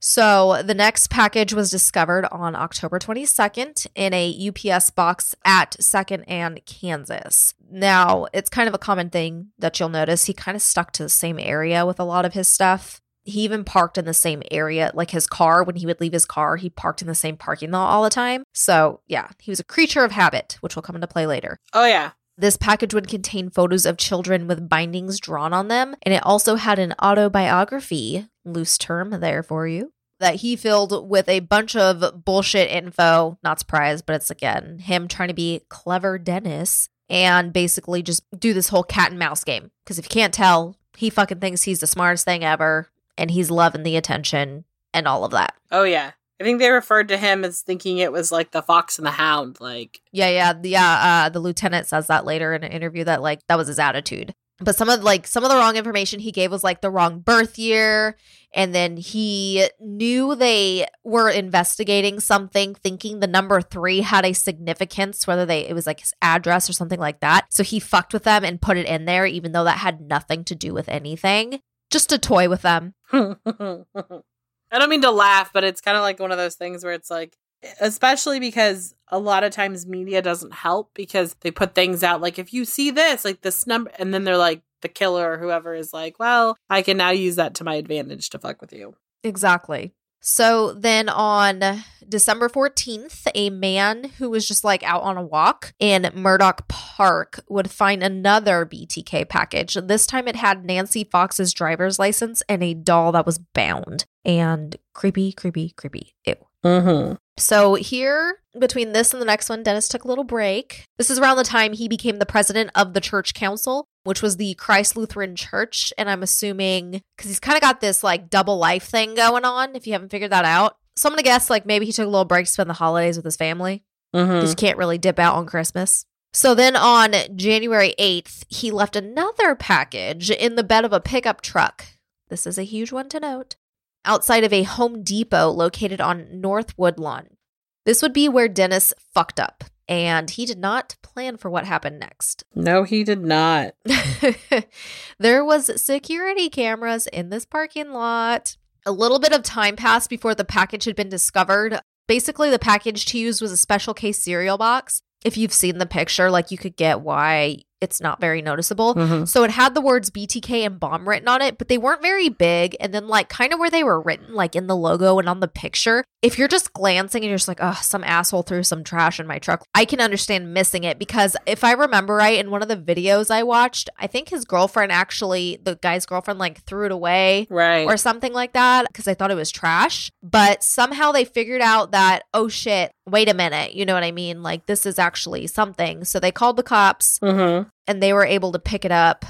So the next package was discovered on October 22nd in a UPS box at 2nd and Kansas. Now, it's kind of a common thing that you'll notice. He kind of stuck to the same area with a lot of his stuff he even parked in the same area like his car when he would leave his car he parked in the same parking lot all the time so yeah he was a creature of habit which will come into play later Oh yeah. This package would contain photos of children with bindings drawn on them and it also had an autobiography loose term there for you that he filled with a bunch of bullshit info not surprised but it's again him trying to be clever dennis and basically just do this whole cat and mouse game because if you can't tell he fucking thinks he's the smartest thing ever and he's loving the attention and all of that. Oh yeah. I think they referred to him as thinking it was like the fox and the hound. Like, Yeah, yeah, yeah. Uh, the lieutenant says that later in an interview that like that was his attitude. But some of like some of the wrong information he gave was like the wrong birth year, and then he knew they were investigating something, thinking the number three had a significance, whether they it was like his address or something like that. So he fucked with them and put it in there, even though that had nothing to do with anything, just to toy with them. I don't mean to laugh, but it's kind of like one of those things where it's like, especially because a lot of times media doesn't help because they put things out like, if you see this, like this number, and then they're like, the killer or whoever is like, well, I can now use that to my advantage to fuck with you. Exactly. So then on December 14th, a man who was just like out on a walk in Murdock Park would find another BTK package. This time it had Nancy Fox's driver's license and a doll that was bound. And creepy, creepy, creepy. Ew. Mm-hmm. So here, between this and the next one, Dennis took a little break. This is around the time he became the president of the church council, which was the Christ Lutheran Church. And I'm assuming because he's kind of got this like double life thing going on, if you haven't figured that out. So I'm going to guess like maybe he took a little break to spend the holidays with his family. Mm-hmm. Just can't really dip out on Christmas. So then on January 8th, he left another package in the bed of a pickup truck. This is a huge one to note. Outside of a Home Depot located on North Woodlawn. This would be where Dennis fucked up, and he did not plan for what happened next. No, he did not. there was security cameras in this parking lot. A little bit of time passed before the package had been discovered. Basically, the package to use was a special case cereal box. If you've seen the picture, like you could get why it's not very noticeable. Mhm. So it had the words BTK and bomb written on it, but they weren't very big. And then, like, kind of where they were written, like in the logo and on the picture, if you're just glancing and you're just like, oh, some asshole threw some trash in my truck, I can understand missing it because if I remember right, in one of the videos I watched, I think his girlfriend actually, the guy's girlfriend, like threw it away Right. or something like that because I thought it was trash. But somehow they figured out that, oh shit, wait a minute. You know what I mean? Like, this is actually something. So they called the cops mm-hmm. and they were able to pick it up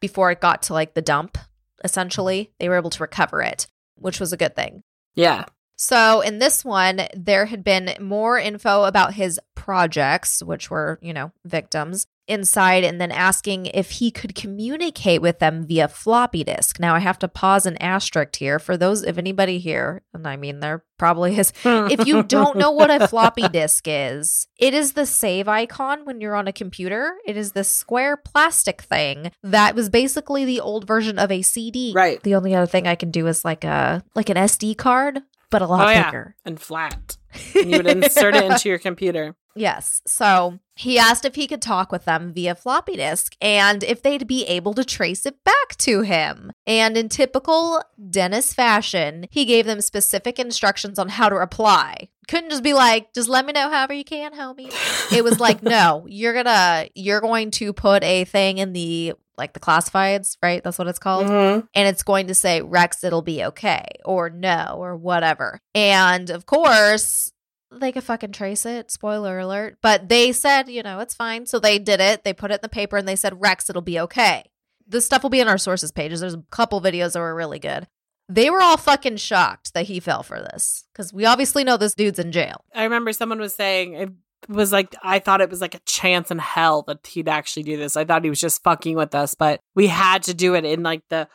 before it got to like the dump, essentially. They were able to recover it, which was a good thing. Yeah. So in this one, there had been more info about his projects, which were, you know, victims inside, and then asking if he could communicate with them via floppy disk. Now I have to pause an asterisk here for those, if anybody here, and I mean, there probably is, if you don't know what a floppy disk is, it is the save icon when you're on a computer. It is this square plastic thing that was basically the old version of a CD. Right. The only other thing I can do is like a like an SD card, but a lot Oh, yeah. bigger. and flat. And you would insert it into your computer. Yes. So he asked if he could talk with them via floppy disk and if they'd be able to trace it back to him. And in typical Dennis fashion, he gave them specific instructions on how to reply. Couldn't just be like, just let me know however you can, homie. It was like, no, you're gonna you're going to put a thing in the like the classifieds, right? That's what it's called Mhm. and it's going to say Rex, it'll be okay, or no, or whatever. And of course, they could fucking trace it. Spoiler alert. But they said, you know, it's fine. So they did it. They put it in the paper and they said, Rex, it'll be okay. This stuff will be in our sources pages. There's a couple videos that were really good. They were all fucking shocked that he fell for this because we obviously know this dude's in jail. I remember someone was saying it was like I thought it was like a chance in hell that he'd actually do this. I thought he was just fucking with us, but we had to do it in like the,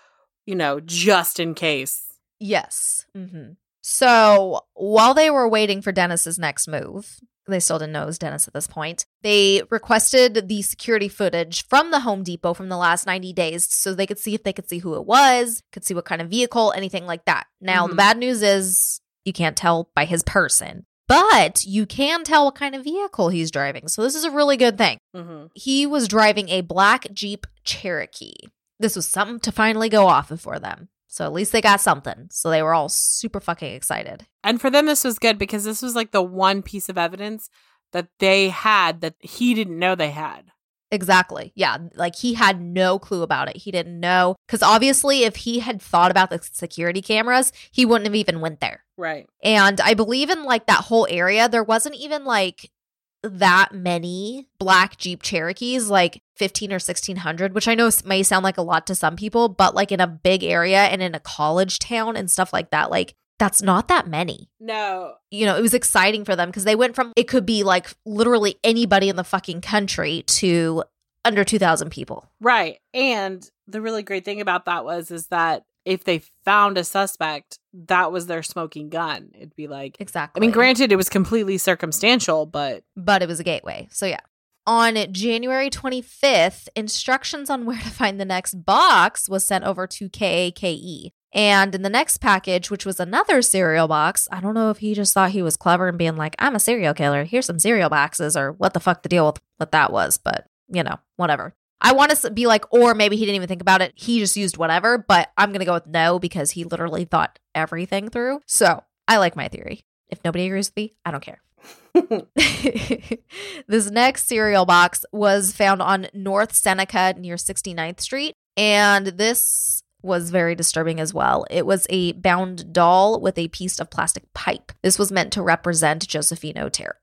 you know, just in case. Yes. hmm So while they were waiting for Dennis's next move, they still didn't know it was Dennis at this point. They requested the security footage from the Home Depot from the last 90 days so they could see if they could see who it was, could see what kind of vehicle, anything like that. Now, the Mhm. bad news is you can't tell by his person, but you can tell what kind of vehicle he's driving. So this is a really good thing. Mm-hmm. He was driving a black Jeep Cherokee. This was something to finally go off of for them. So at least they got something. So they were all super fucking excited. And for them, this was good because this was like the one piece of evidence that they had that he didn't know they had. Exactly. Yeah. Like he had no clue about it. He didn't know. Because obviously, if he had thought about the security cameras, he wouldn't have even went there. Right. And I believe in like that whole area, there wasn't even like that many black Jeep Cherokees, like 15 or 1600, which I know may sound like a lot to some people, but like in a big area and in a college town and stuff like that, like that's not that many. No. You know, it was exciting for them because they went from it could be like literally anybody in the fucking country to under 2,000 people. Right. And the really great thing about that was is that if they found a suspect, that was their smoking gun. It'd be like Exactly. I mean, granted, it was completely circumstantial, but but it was a gateway. So yeah. On January 25th, instructions on where to find the next box was sent over to KAKE. And in the next package, which was another cereal box, I don't know if he just thought he was clever and being like, I'm a serial killer. Here's some cereal boxes, or what the fuck the deal with what that was, but you know, whatever. I want to be like, or maybe he didn't even think about it. He just used whatever, but I'm going to go with no because he literally thought everything through. So I like my theory. If nobody agrees with me, I don't care. this next cereal box was found on North Seneca near 69th Street. And this was very disturbing as well. It was a bound doll with a piece of plastic pipe. This was meant to represent Josephine Otero.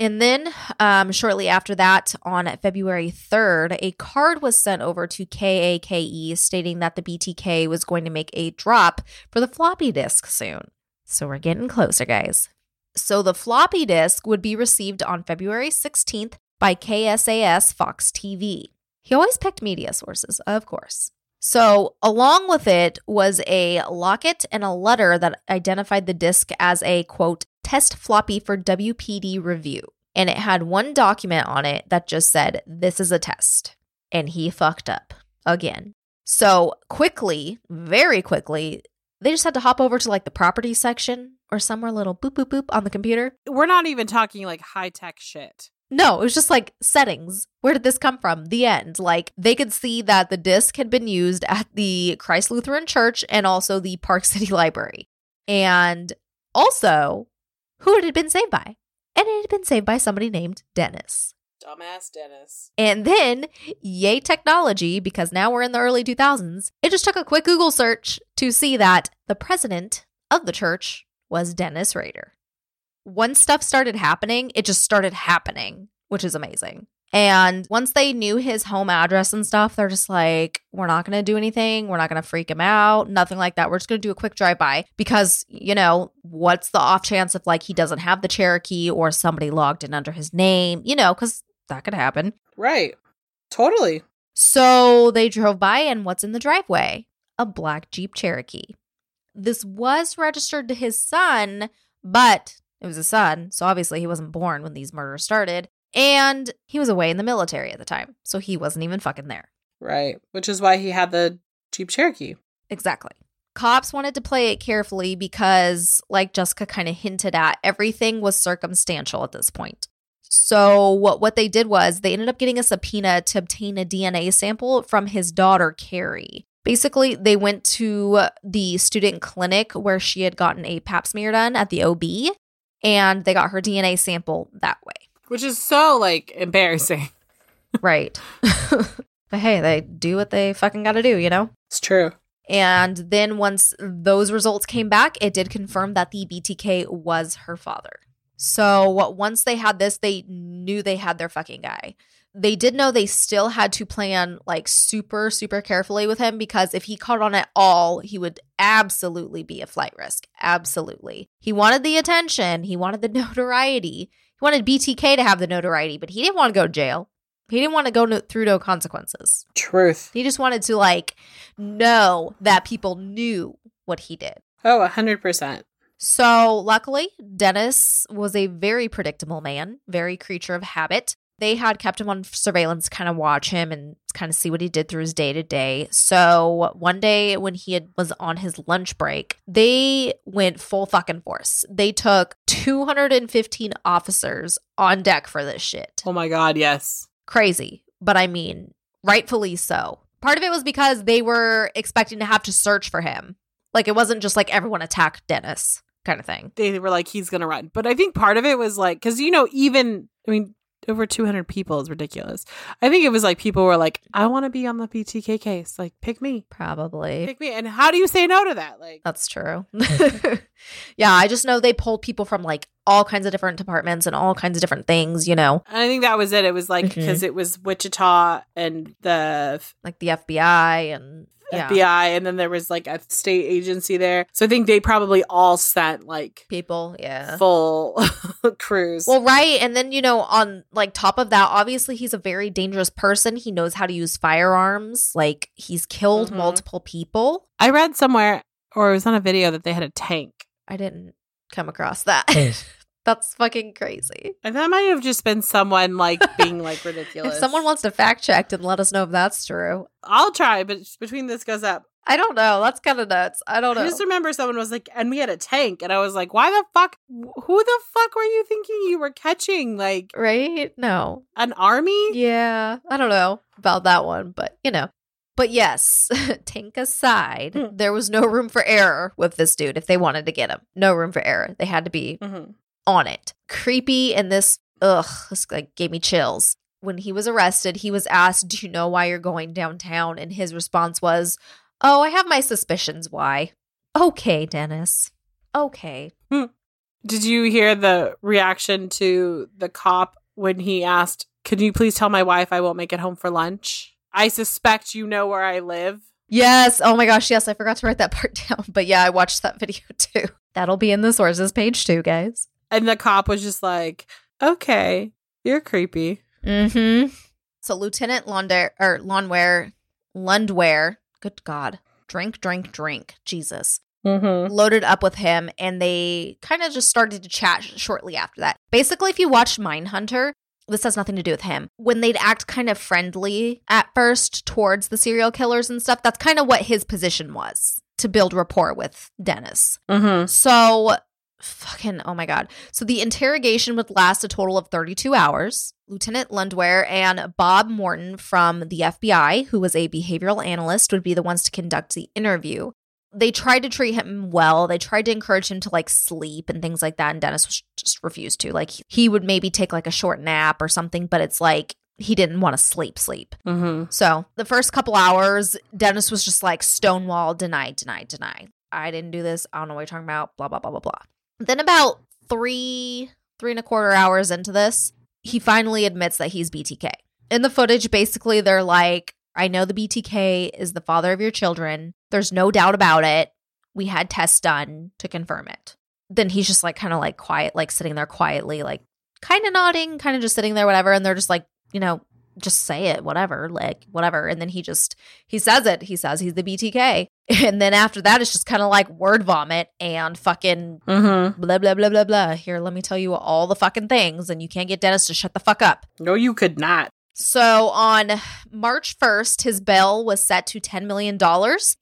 And then, um, shortly after that, on February 3rd, a card was sent over to KAKE stating that the BTK was going to make a drop for the floppy disk soon. So we're getting closer, guys. So the floppy disk would be received on February 16th by KSAS Fox TV. He always picked media sources, of course. So, along with it was a locket and a letter that identified the disk as a quote, test floppy for WPD review. And it had one document on it that just said, This is a test. And he fucked up again. So, quickly, very quickly, they just had to hop over to like the property section or somewhere little boop, boop, boop on the computer. we're not even talking like high tech shit. No, it was just like settings. Where did this come from? The end. Like they could see that the disc had been used at the Christ Lutheran Church and also the Park City Library. And also, who it had been saved by. And it had been saved by somebody named Dennis. Dumbass Dennis. And then, yay technology, because now we're in the early 2000s, it just took a quick Google search to see that the president of the church was Dennis Rader. Once stuff started happening, it just started happening, which is amazing. And once they knew his home address and stuff, they're just like, we're not going to do anything. We're not going to freak him out. Nothing like that. We're just going to do a quick drive by because, you know, what's the off chance if like he doesn't have the Cherokee or somebody logged in under his name, you know, because that could happen. Right. Totally. So they drove by, and what's in the driveway? A black Jeep Cherokee. This was registered to his son, but it was a son, so obviously he wasn't born when these murders started. And he was away in the military at the time, so he wasn't even fucking there. Right. Which is why he had the Jeep Cherokee. Exactly. Cops wanted to play it carefully because, like Jessica kind of hinted at, everything was circumstantial at this point. So what what they did was they ended up getting a subpoena to obtain a DNA sample from his daughter Kerri. Basically, they went to the student clinic where she had gotten a pap smear done at the OB and they got her DNA sample that way. Which is so like embarrassing. Right. but hey, they do what they fucking got to do, you know? It's true. And then once those results came back, it did confirm that the BTK was her father. So once they had this, they knew they had their fucking guy. They did know they still had to plan like super, super carefully with him because if he caught on at all, he would absolutely be a flight risk. Absolutely. He wanted the attention, he wanted the notoriety. He wanted BTK to have the notoriety, but he didn't want to go to jail. He didn't want to go no- through no consequences. Truth. He just wanted to like know that people knew what he did. Oh, 100%. So, luckily, Dennis was a very predictable man, very creature of habit. They had kept him on surveillance, kind of watch him and kind of see what he did through his day to day. So, one day when he had, was on his lunch break, they went full fucking force. They took 215 officers on deck for this shit. Oh my God, yes. Crazy, but I mean, rightfully so. Part of it was because they were expecting to have to search for him. Like, it wasn't just like everyone attacked Dennis kind of thing. They were like, he's going to run. But I think part of it was like, because, you know, even, I mean, over 200 people is ridiculous. I think it was like people were like, I want to be on the BTK case. Like, pick me. Probably. Pick me. And how do you say no to that? Like, That's true. yeah, I just know they pulled people from like all kinds of different departments and all kinds of different things, you know, and I think that was it. It was like, mm-hmm. because it was Wichita and the like the FBI and yeah, FBI, and then there was like a state agency there. So I think they probably all sent like people. Yeah. full crews. Well, right. And then, you know, on like top of that, obviously he's a very dangerous person. He knows how to use firearms. Like he's killed Mhm. multiple people. I read somewhere, or it was on a video, that they had a tank. I didn't come across that. That's fucking crazy. And that might have just been someone like being like ridiculous. If someone wants to fact check and let us know if that's true. I'll try, but between this goes up. I don't know. That's kind of nuts. I don't know. I just remember someone was like, and we had a tank, and I was like, why the fuck? Who the fuck were you thinking you were catching? Like right? No. an army? Yeah, I don't know about that one, but you know. But yes, tank aside, Hmm. there was no room for error with this dude if they wanted to get him. No room for error. They had to be Mm-hmm. On it. Creepy and this ugh, this like gave me chills. When he was arrested, he was asked, "Do you know why you're going downtown?" and his response was, "Oh, I have my suspicions why." Okay, Dennis. Okay. Hmm. Did you hear the reaction to the cop when he asked, "Can you please tell my wife I won't make it home for lunch? I suspect you know where I live." Yes. Oh my gosh. Yes. I forgot to write that part down. But yeah, I watched that video too. That'll be in the sources page too, guys. And the cop was just like, "Okay, you're creepy." Mm hmm. So Lieutenant Londare or Londware, Lundware, good God, drink, drink, drink, Jesus, Mm-hmm. loaded up with him, and they kind of just started to chat sh- shortly after that. Basically, if you watched Mindhunter, this has nothing to do with him. When they'd act kind of friendly at first towards the serial killers and stuff, that's kind of what his position was to build rapport with Dennis. Mm-hmm. So, fucking, oh my God. So, the interrogation would last a total of 32 hours. Lieutenant Lundware and Bob Morton from the FBI, who was a behavioral analyst, would be the ones to conduct the interview. They tried to treat him well. They tried to encourage him to like sleep and things like that. And Dennis was just refused to. Like, he would maybe take like a short nap or something, but it's like he didn't want to sleep, sleep. Mm-hmm. So the first couple hours, Dennis was just like stonewall, deny, deny, deny. I didn't do this. I don't know what you're talking about. Blah blah blah blah blah. Then about three, three and a quarter hours into this, he finally admits that he's BTK. In the footage, basically, they're like, "I know the BTK is the father of your children. There's no doubt about it. We had tests done to confirm it." Then he's just like kind of like quiet, like sitting there quietly, like kind of nodding, kind of just sitting there, whatever. And they're just like, you know, just say it, whatever, like whatever. And then he just he says it. He says he's the BTK. And then after that, it's just kind of like word vomit and fucking Mm-hmm. blah blah blah blah blah. Here, let me tell you all the fucking things, and you can't get Dennis to shut the fuck up. No, you could not. So on March 1st, his bail was set to $10 million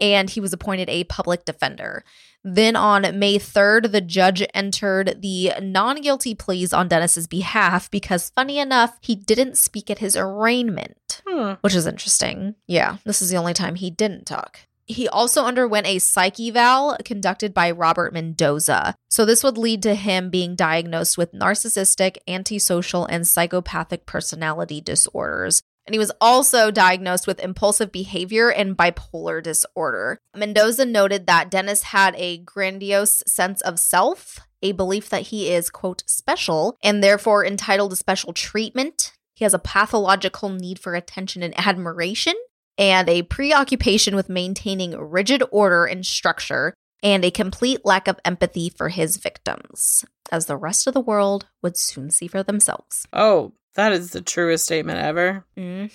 and he was appointed a public defender. Then on May 3rd, the judge entered the non guilty pleas on Dennis's behalf because, funny enough, he didn't speak at his arraignment, Hmm. which is interesting. Yeah, this is the only time he didn't talk. He also underwent a psych eval conducted by Robert Mendoza. So, this would lead to him being diagnosed with narcissistic, antisocial, and psychopathic personality disorders. And he was also diagnosed with impulsive behavior and bipolar disorder. Mendoza noted that Dennis had a grandiose sense of self a belief that he is, quote, special and therefore entitled to special treatment. He has a pathological need for attention and admiration, and a preoccupation with maintaining rigid order and structure, and a complete lack of empathy for his victims, as the rest of the world would soon see for themselves. Oh, that is the truest statement ever. hmm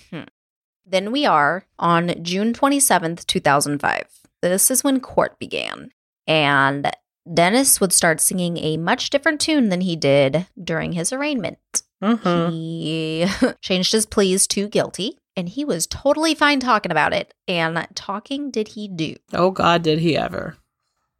Then we are on June 27th, 2005. This is when court began. And Dennis would start singing a much different tune than he did during his arraignment. Mm-hmm. He changed his pleas to guilty, and he was totally fine talking about it. And talking did he do. Oh, God, did he ever.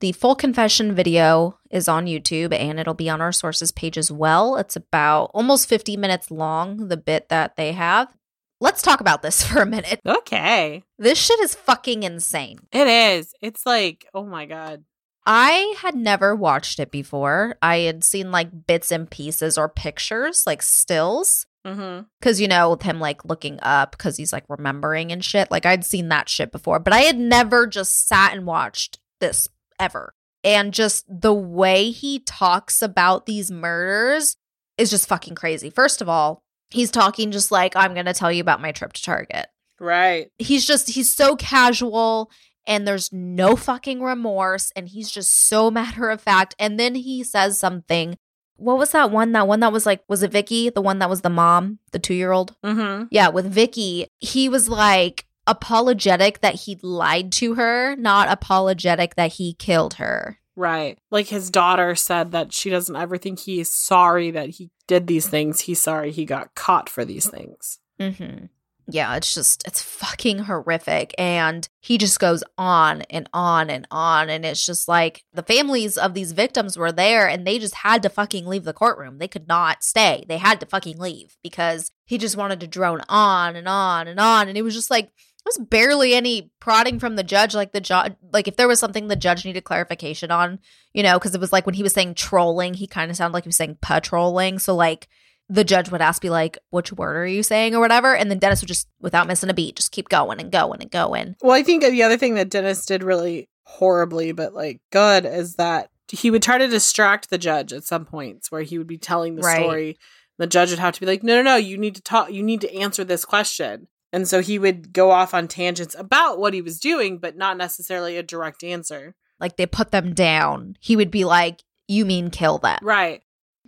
The full confession video is on YouTube and it'll be on our sources page as well. It's about almost 50 minutes long, the bit that they have. Let's talk about this for a minute. Okay. This shit is fucking insane. It is. It's like, oh my God. I had never watched it before. I had seen like bits and pieces or pictures, like stills. Mm-hmm. Cause you know, with him like looking up because he's like remembering and shit. Like I'd seen that shit before, but I had never just sat and watched this ever. And just the way he talks about these murders is just fucking crazy. First of all, he's talking just like, I'm going to tell you about my trip to Target. Right. He's just, he's so casual and there's no fucking remorse and he's just so matter of fact. And then he says something. What was that one? That one that was like, was it Vicki? The one that was the mom, the two year old? Mm-hmm. Yeah, with Vicki, he was like apologetic that he lied to her, not apologetic that he killed her. Right. Like his daughter said that she doesn't ever think he's sorry that he did these things. He's sorry he got caught for these things. Mm-hmm. Yeah, it's just, it's fucking horrific. And he just goes on and on and on. And it's just like the families of these victims were there and they just had to fucking leave the courtroom. They could not stay. They had to fucking leave because he just wanted to drone on and on and on. And it was just like, was barely any prodding from the judge. Like the judge, like if there was something the judge needed clarification on, you know, because it was like when he was saying trolling, he kind of sounded like he was saying patrolling. So like the judge would ask, be like, which word are you saying or whatever, and then Dennis would just, without missing a beat, just keep going and going and going. Well, I think the other thing that Dennis did really horribly, but like good, is that he would try to distract the judge at some points where he would be telling the Right. story. The judge would have to be like, no, no, no, you need to talk, you need to answer this question. And so he would go off on tangents about what he was doing, but not necessarily a direct answer. Like they put them down. He would be like, you mean kill them. Right.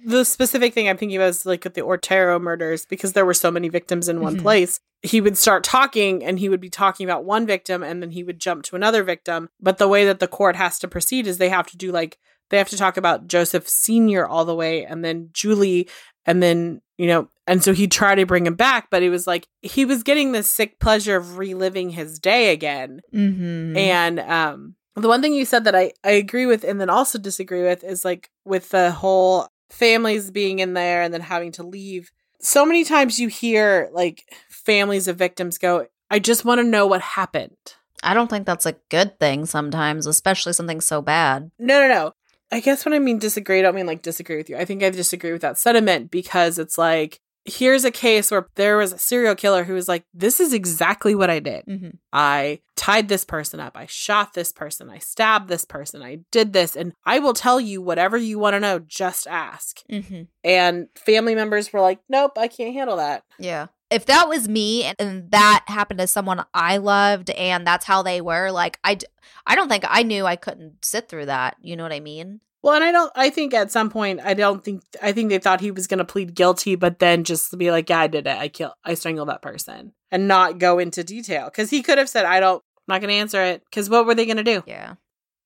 The specific thing I'm thinking about is like with the Otero murders, because there were so many victims in one Mhm. place. He would start talking and he would be talking about one victim and then he would jump to another victim. But the way that the court has to proceed is they have to do like, they have to talk about Joseph Sr. all the way and then Julie and then, you know, and so he tried to bring him back, but it was like he was getting the sick pleasure of reliving his day again. Mm-hmm. And um the one thing you said that I I agree with and then also disagree with is like with the whole families being in there and then having to leave. So many times you hear like families of victims go, "I just want to know what happened." I don't think that's a good thing sometimes, especially something so bad. No, no, no. I guess when I mean disagree, I don't mean like disagree with you. I think I disagree with that sentiment because it's like here's a case where there was a serial killer who was like, "This is exactly what I did." Mm-hmm. I tied this person up. I shot this person. I stabbed this person. I did this. And I will tell you whatever you want to know. Just ask. Mm-hmm. And family members were like, nope, I can't handle that. Yeah. If that was me and, and that happened to someone I loved and that's how they were, like I I don't think I knew I couldn't sit through that. You know what I mean? Well, and I don't, I think at some point, I don't think, I think they thought he was going to plead guilty, but then just be like, yeah, I did it. I killed, I strangled that person and not go into detail. Cause he could have said, I don't, I'm not going to answer it. Cause what were they going to do? Yeah.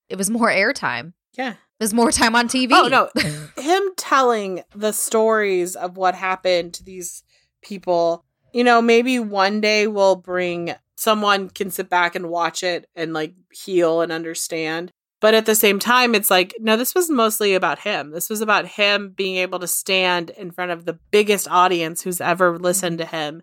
It was more airtime. Yeah. It was more time on TV. Oh, no. him telling the stories of what happened to these people, you know, maybe one day we'll bring someone can sit back and watch it and like heal and understand. But at the same time, it's like, no, this was mostly about him. This was about him being able to stand in front of the biggest audience who's ever listened to him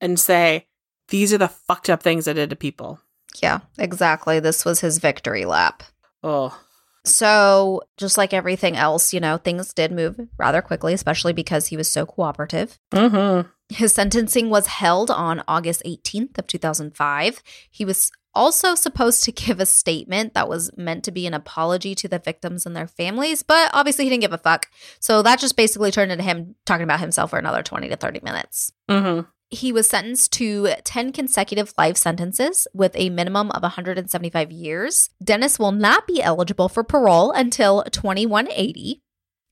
and say, these are the fucked up things I did to people. yeah, exactly. This was his victory lap. Oh, So, just like everything else, you know, things did move rather quickly, especially because he was so cooperative. mm-hmm. His sentencing was held on August 18th of 2005. He was also supposed to give a statement that was meant to be an apology to the victims and their families, but obviously he didn't give a fuck. So that just basically turned into him talking about himself for another 20 to 30 minutes. Mm-hmm. He was sentenced to 10 consecutive life sentences with a minimum of 175 years. Dennis will not be eligible for parole until 2180.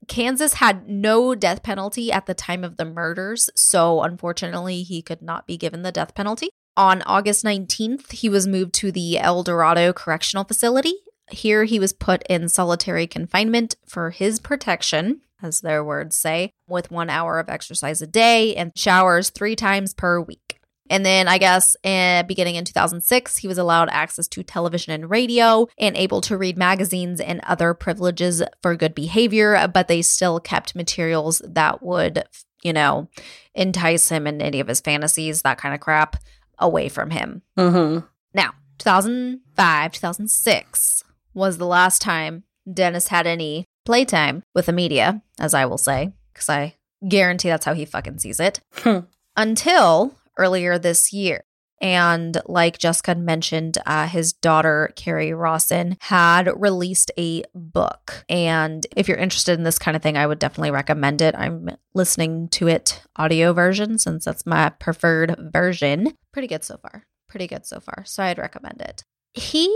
Kansas had no death penalty at the time of the murders, so unfortunately, he could not be given the death penalty. On August 19th, he was moved to the El Dorado Correctional Facility. Here, he was put in solitary confinement for his protection, as their words say, with one hour of exercise a day and showers three times per week. And then I guess uh, beginning in 2006, he was allowed access to television and radio and able to read magazines and other privileges for good behavior, but they still kept materials that would, you know, entice him in any of his fantasies, that kind of crap, away from him. Mm-hmm. Now, 2005, 2006 was the last time Dennis had any playtime with the media, as I will say, because I guarantee that's how he fucking sees it. Hmm. Until earlier this year. And like Jessica mentioned, uh, his daughter, Kerri Rawson, had released a book. And if you're interested in this kind of thing, I would definitely recommend it. I'm listening to it audio version since that's my preferred version. Pretty good so far. Pretty good so far. So I'd recommend it. He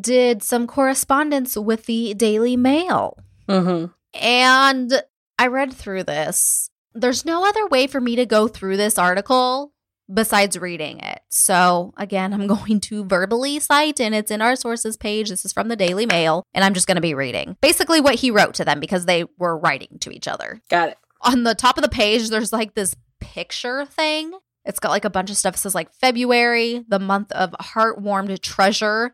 did some correspondence with the Daily Mail. Mm-hmm. And I read through this. There's no other way for me to go through this article besides reading it. So, again, I'm going to verbally cite, and it's in our sources page. This is from the Daily Mail, and I'm just going to be reading basically what he wrote to them because they were writing to each other. Got it. On the top of the page, there's like this picture thing. It's got like a bunch of stuff. It says like February, the month of heart-warmed treasure,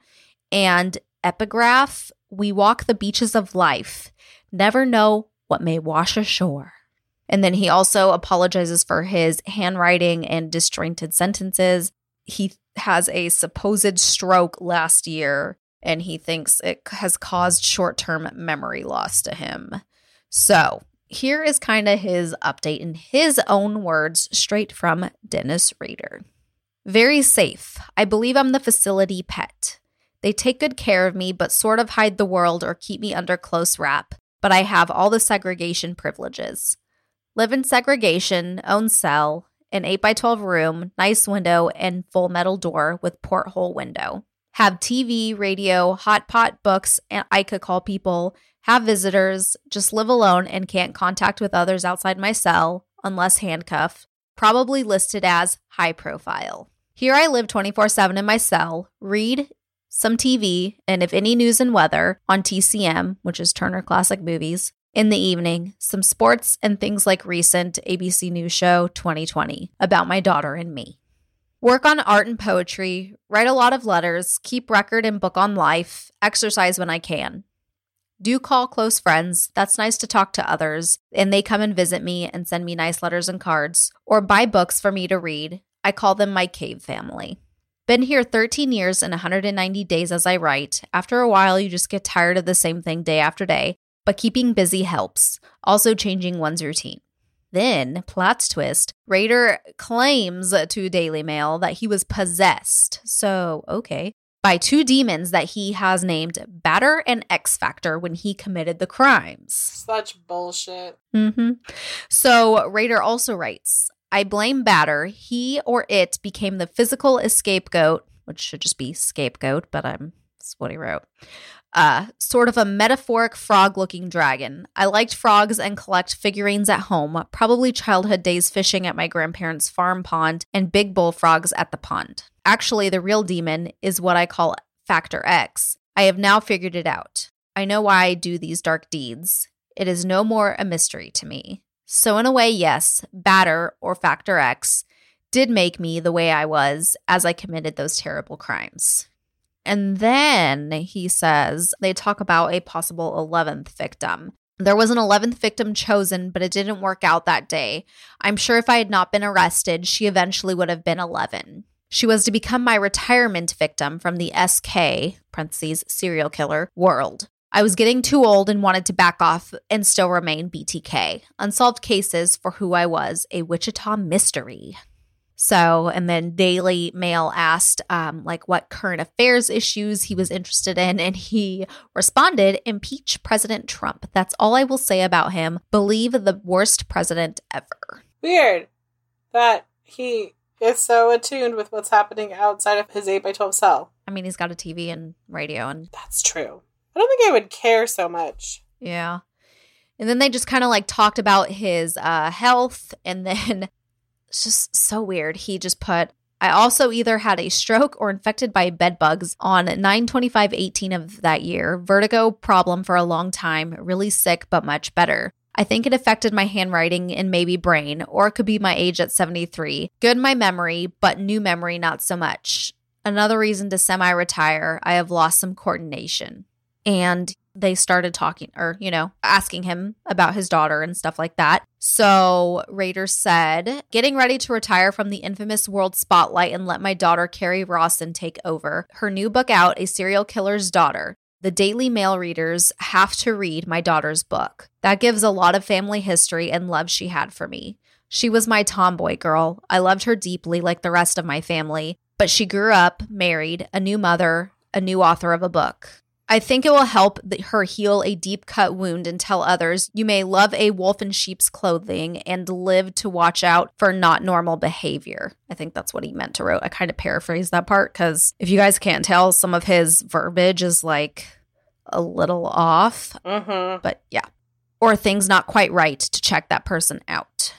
and epigraph. We walk the beaches of life, never know what may wash ashore. And then he also apologizes for his handwriting and disjointed sentences. He has a supposed stroke last year and he thinks it has caused short term memory loss to him. So here is kind of his update in his own words, straight from Dennis Rader. Very safe. I believe I'm the facility pet. They take good care of me, but sort of hide the world or keep me under close wrap. But I have all the segregation privileges live in segregation, own cell, an 8x12 room, nice window, and full metal door with porthole window. Have TV, radio, hot pot books, and I could call people, have visitors, just live alone and can't contact with others outside my cell unless handcuffed, probably listed as high profile. Here I live 24 7 in my cell, read some TV, and if any news and weather on TCM, which is Turner Classic Movies, in the evening, some sports and things like recent ABC News Show 2020 about my daughter and me. Work on art and poetry, write a lot of letters, keep record and book on life, exercise when I can. Do call close friends. That's nice to talk to others, and they come and visit me and send me nice letters and cards, or buy books for me to read. I call them my cave family. Been here 13 years and 190 days as I write. After a while, you just get tired of the same thing day after day, but keeping busy helps, also changing one's routine. Then, plot twist, Rader claims to Daily Mail that he was possessed. So, okay. By two demons that he has named Batter and X Factor when he committed the crimes. Such bullshit. hmm So, Rader also writes I blame Batter. He or it became the physical scapegoat, which should just be scapegoat, but I'm, that's what he wrote uh, sort of a metaphoric frog looking dragon. I liked frogs and collect figurines at home, probably childhood days fishing at my grandparents' farm pond and big bullfrogs at the pond. Actually, the real demon is what I call Factor X. I have now figured it out. I know why I do these dark deeds. It is no more a mystery to me. So, in a way, yes, Batter or Factor X did make me the way I was as I committed those terrible crimes. And then he says they talk about a possible 11th victim. There was an 11th victim chosen, but it didn't work out that day. I'm sure if I had not been arrested, she eventually would have been 11. She was to become my retirement victim from the SK, parentheses, serial killer, world. I was getting too old and wanted to back off and still remain BTK. Unsolved cases for who I was, a Wichita mystery. So, and then Daily Mail asked, um, like, what current affairs issues he was interested in, and he responded, impeach President Trump. That's all I will say about him. Believe the worst president ever. Weird that he is so attuned with what's happening outside of his 8 by 12 cell. I mean, he's got a TV and radio, and That's true. I don't think I would care so much. yeah. And then they just kind of like talked about his uh, health, and then it's just so weird. He just put, I also either had a stroke or infected by bed bugs on 92518 of that year. Vertigo problem for a long time, really sick, but much better. I think it affected my handwriting and maybe brain, or it could be my age at 73. Good my memory, but new memory not so much. Another reason to semi retire, I have lost some coordination. And they started talking or, you know, asking him about his daughter and stuff like that. So Rader said, getting ready to retire from the infamous world spotlight and let my daughter Kerri Rawson take over. Her new book out, A Serial Killer's Daughter. The Daily Mail readers have to read my daughter's book. That gives a lot of family history and love she had for me. She was my tomboy girl. I loved her deeply, like the rest of my family, but she grew up, married, a new mother, a new author of a book. I think it will help her heal a deep cut wound and tell others you may love a wolf in sheep's clothing and live to watch out for not normal behavior. I think that's what he meant to wrote. I kind of paraphrased that part because if you guys can't tell, some of his verbiage is like a little off, Mm-hmm. but yeah. Or things not quite right to check that person out.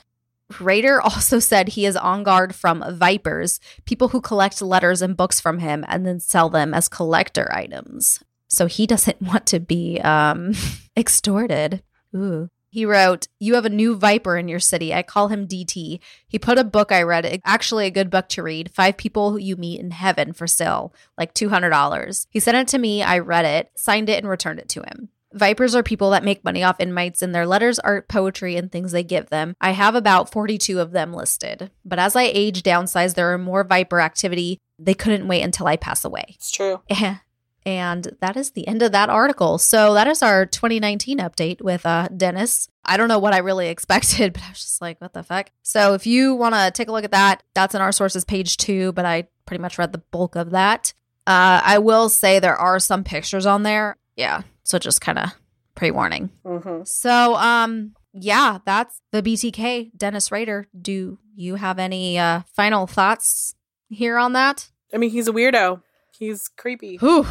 Rader also said he is on guard from vipers, people who collect letters and books from him and then sell them as collector items. So he doesn't want to be um, extorted. Ooh. He wrote, You have a new viper in your city. I call him DT. He put a book I read, actually a good book to read, Five People You Meet in Heaven for sale, like $200. He sent it to me. I read it, signed it, and returned it to him. Vipers are people that make money off inmates and their letters, art, poetry, and things they give them. I have about 42 of them listed. But as I age, downsize, there are more Viper activity. They couldn't wait until I pass away. It's true. And that is the end of that article. So that is our 2019 update with uh, Dennis. I don't know what I really expected, but I was just like, what the fuck? So if you want to take a look at that, that's in our sources page too, but I pretty much read the bulk of that. Uh, I will say there are some pictures on there. Yeah. So just kind of pre warning. Mm-hmm. So, um, yeah, that's the BTK Dennis Rader. Do you have any uh, final thoughts here on that? I mean, he's a weirdo. He's creepy. Whew,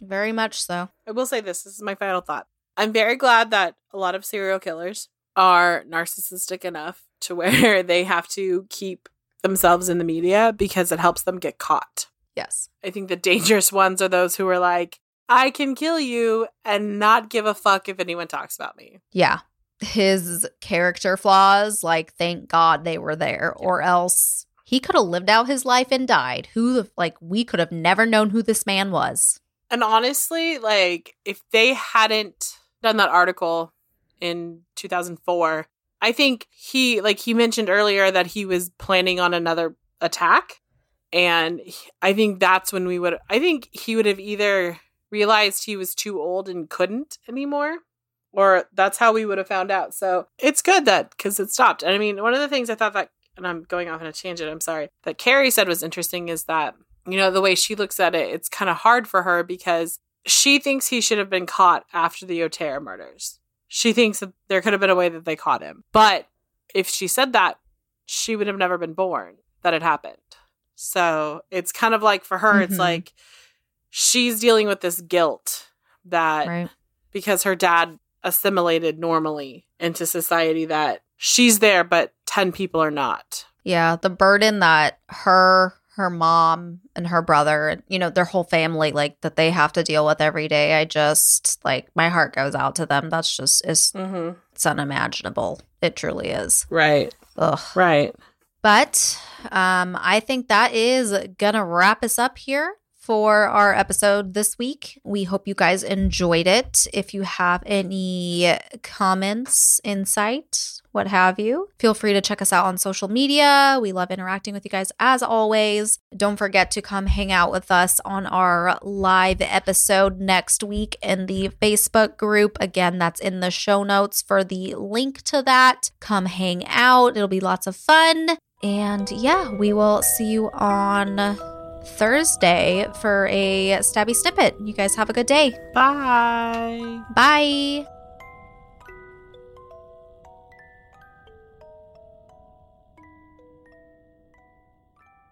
very much so. I will say this. This is my final thought. I'm very glad that a lot of serial killers are narcissistic enough to where they have to keep themselves in the media because it helps them get caught. Yes. I think the dangerous ones are those who are like, I can kill you and not give a fuck if anyone talks about me. Yeah. His character flaws, like, thank God they were there, or else he could have lived out his life and died. Who, like, we could have never known who this man was. And honestly, like, if they hadn't done that article in 2004, I think he, like, he mentioned earlier that he was planning on another attack. And I think that's when we would, I think he would have either realized he was too old and couldn't anymore, or that's how we would have found out. So it's good that, because it stopped. And I mean, one of the things I thought that, and I'm going off on a tangent, I'm sorry, that Kerri said was interesting is that, you know, the way she looks at it, it's kind of hard for her because she thinks he should have been caught after the Otero murders. She thinks that there could have been a way that they caught him. But if she said that, she would have never been born that it happened. So it's kind of like for her, it's Mhm. like she's dealing with this guilt that Right. because her dad assimilated normally into society that she's there, but 10 people are not. Yeah. The burden that her, her mom, and her brother, you know, their whole family, like, that they have to deal with every day. I just, like, my heart goes out to them. That's just, it's, Mm-hmm. it's unimaginable. It truly is. Right. Ugh. Right. But um, I think that is gonna wrap us up here for our episode this week. We hope you guys enjoyed it. If you have any comments, insight, what have you. Feel free to check us out on social media. We love interacting with you guys as always. Don't forget to come hang out with us on our live episode next week in the Facebook group. Again, that's in the show notes for the link to that. Come hang out. It'll be lots of fun. And yeah, we will see you on Thursday for a stabby snippet. You guys have a good day. Bye. Bye.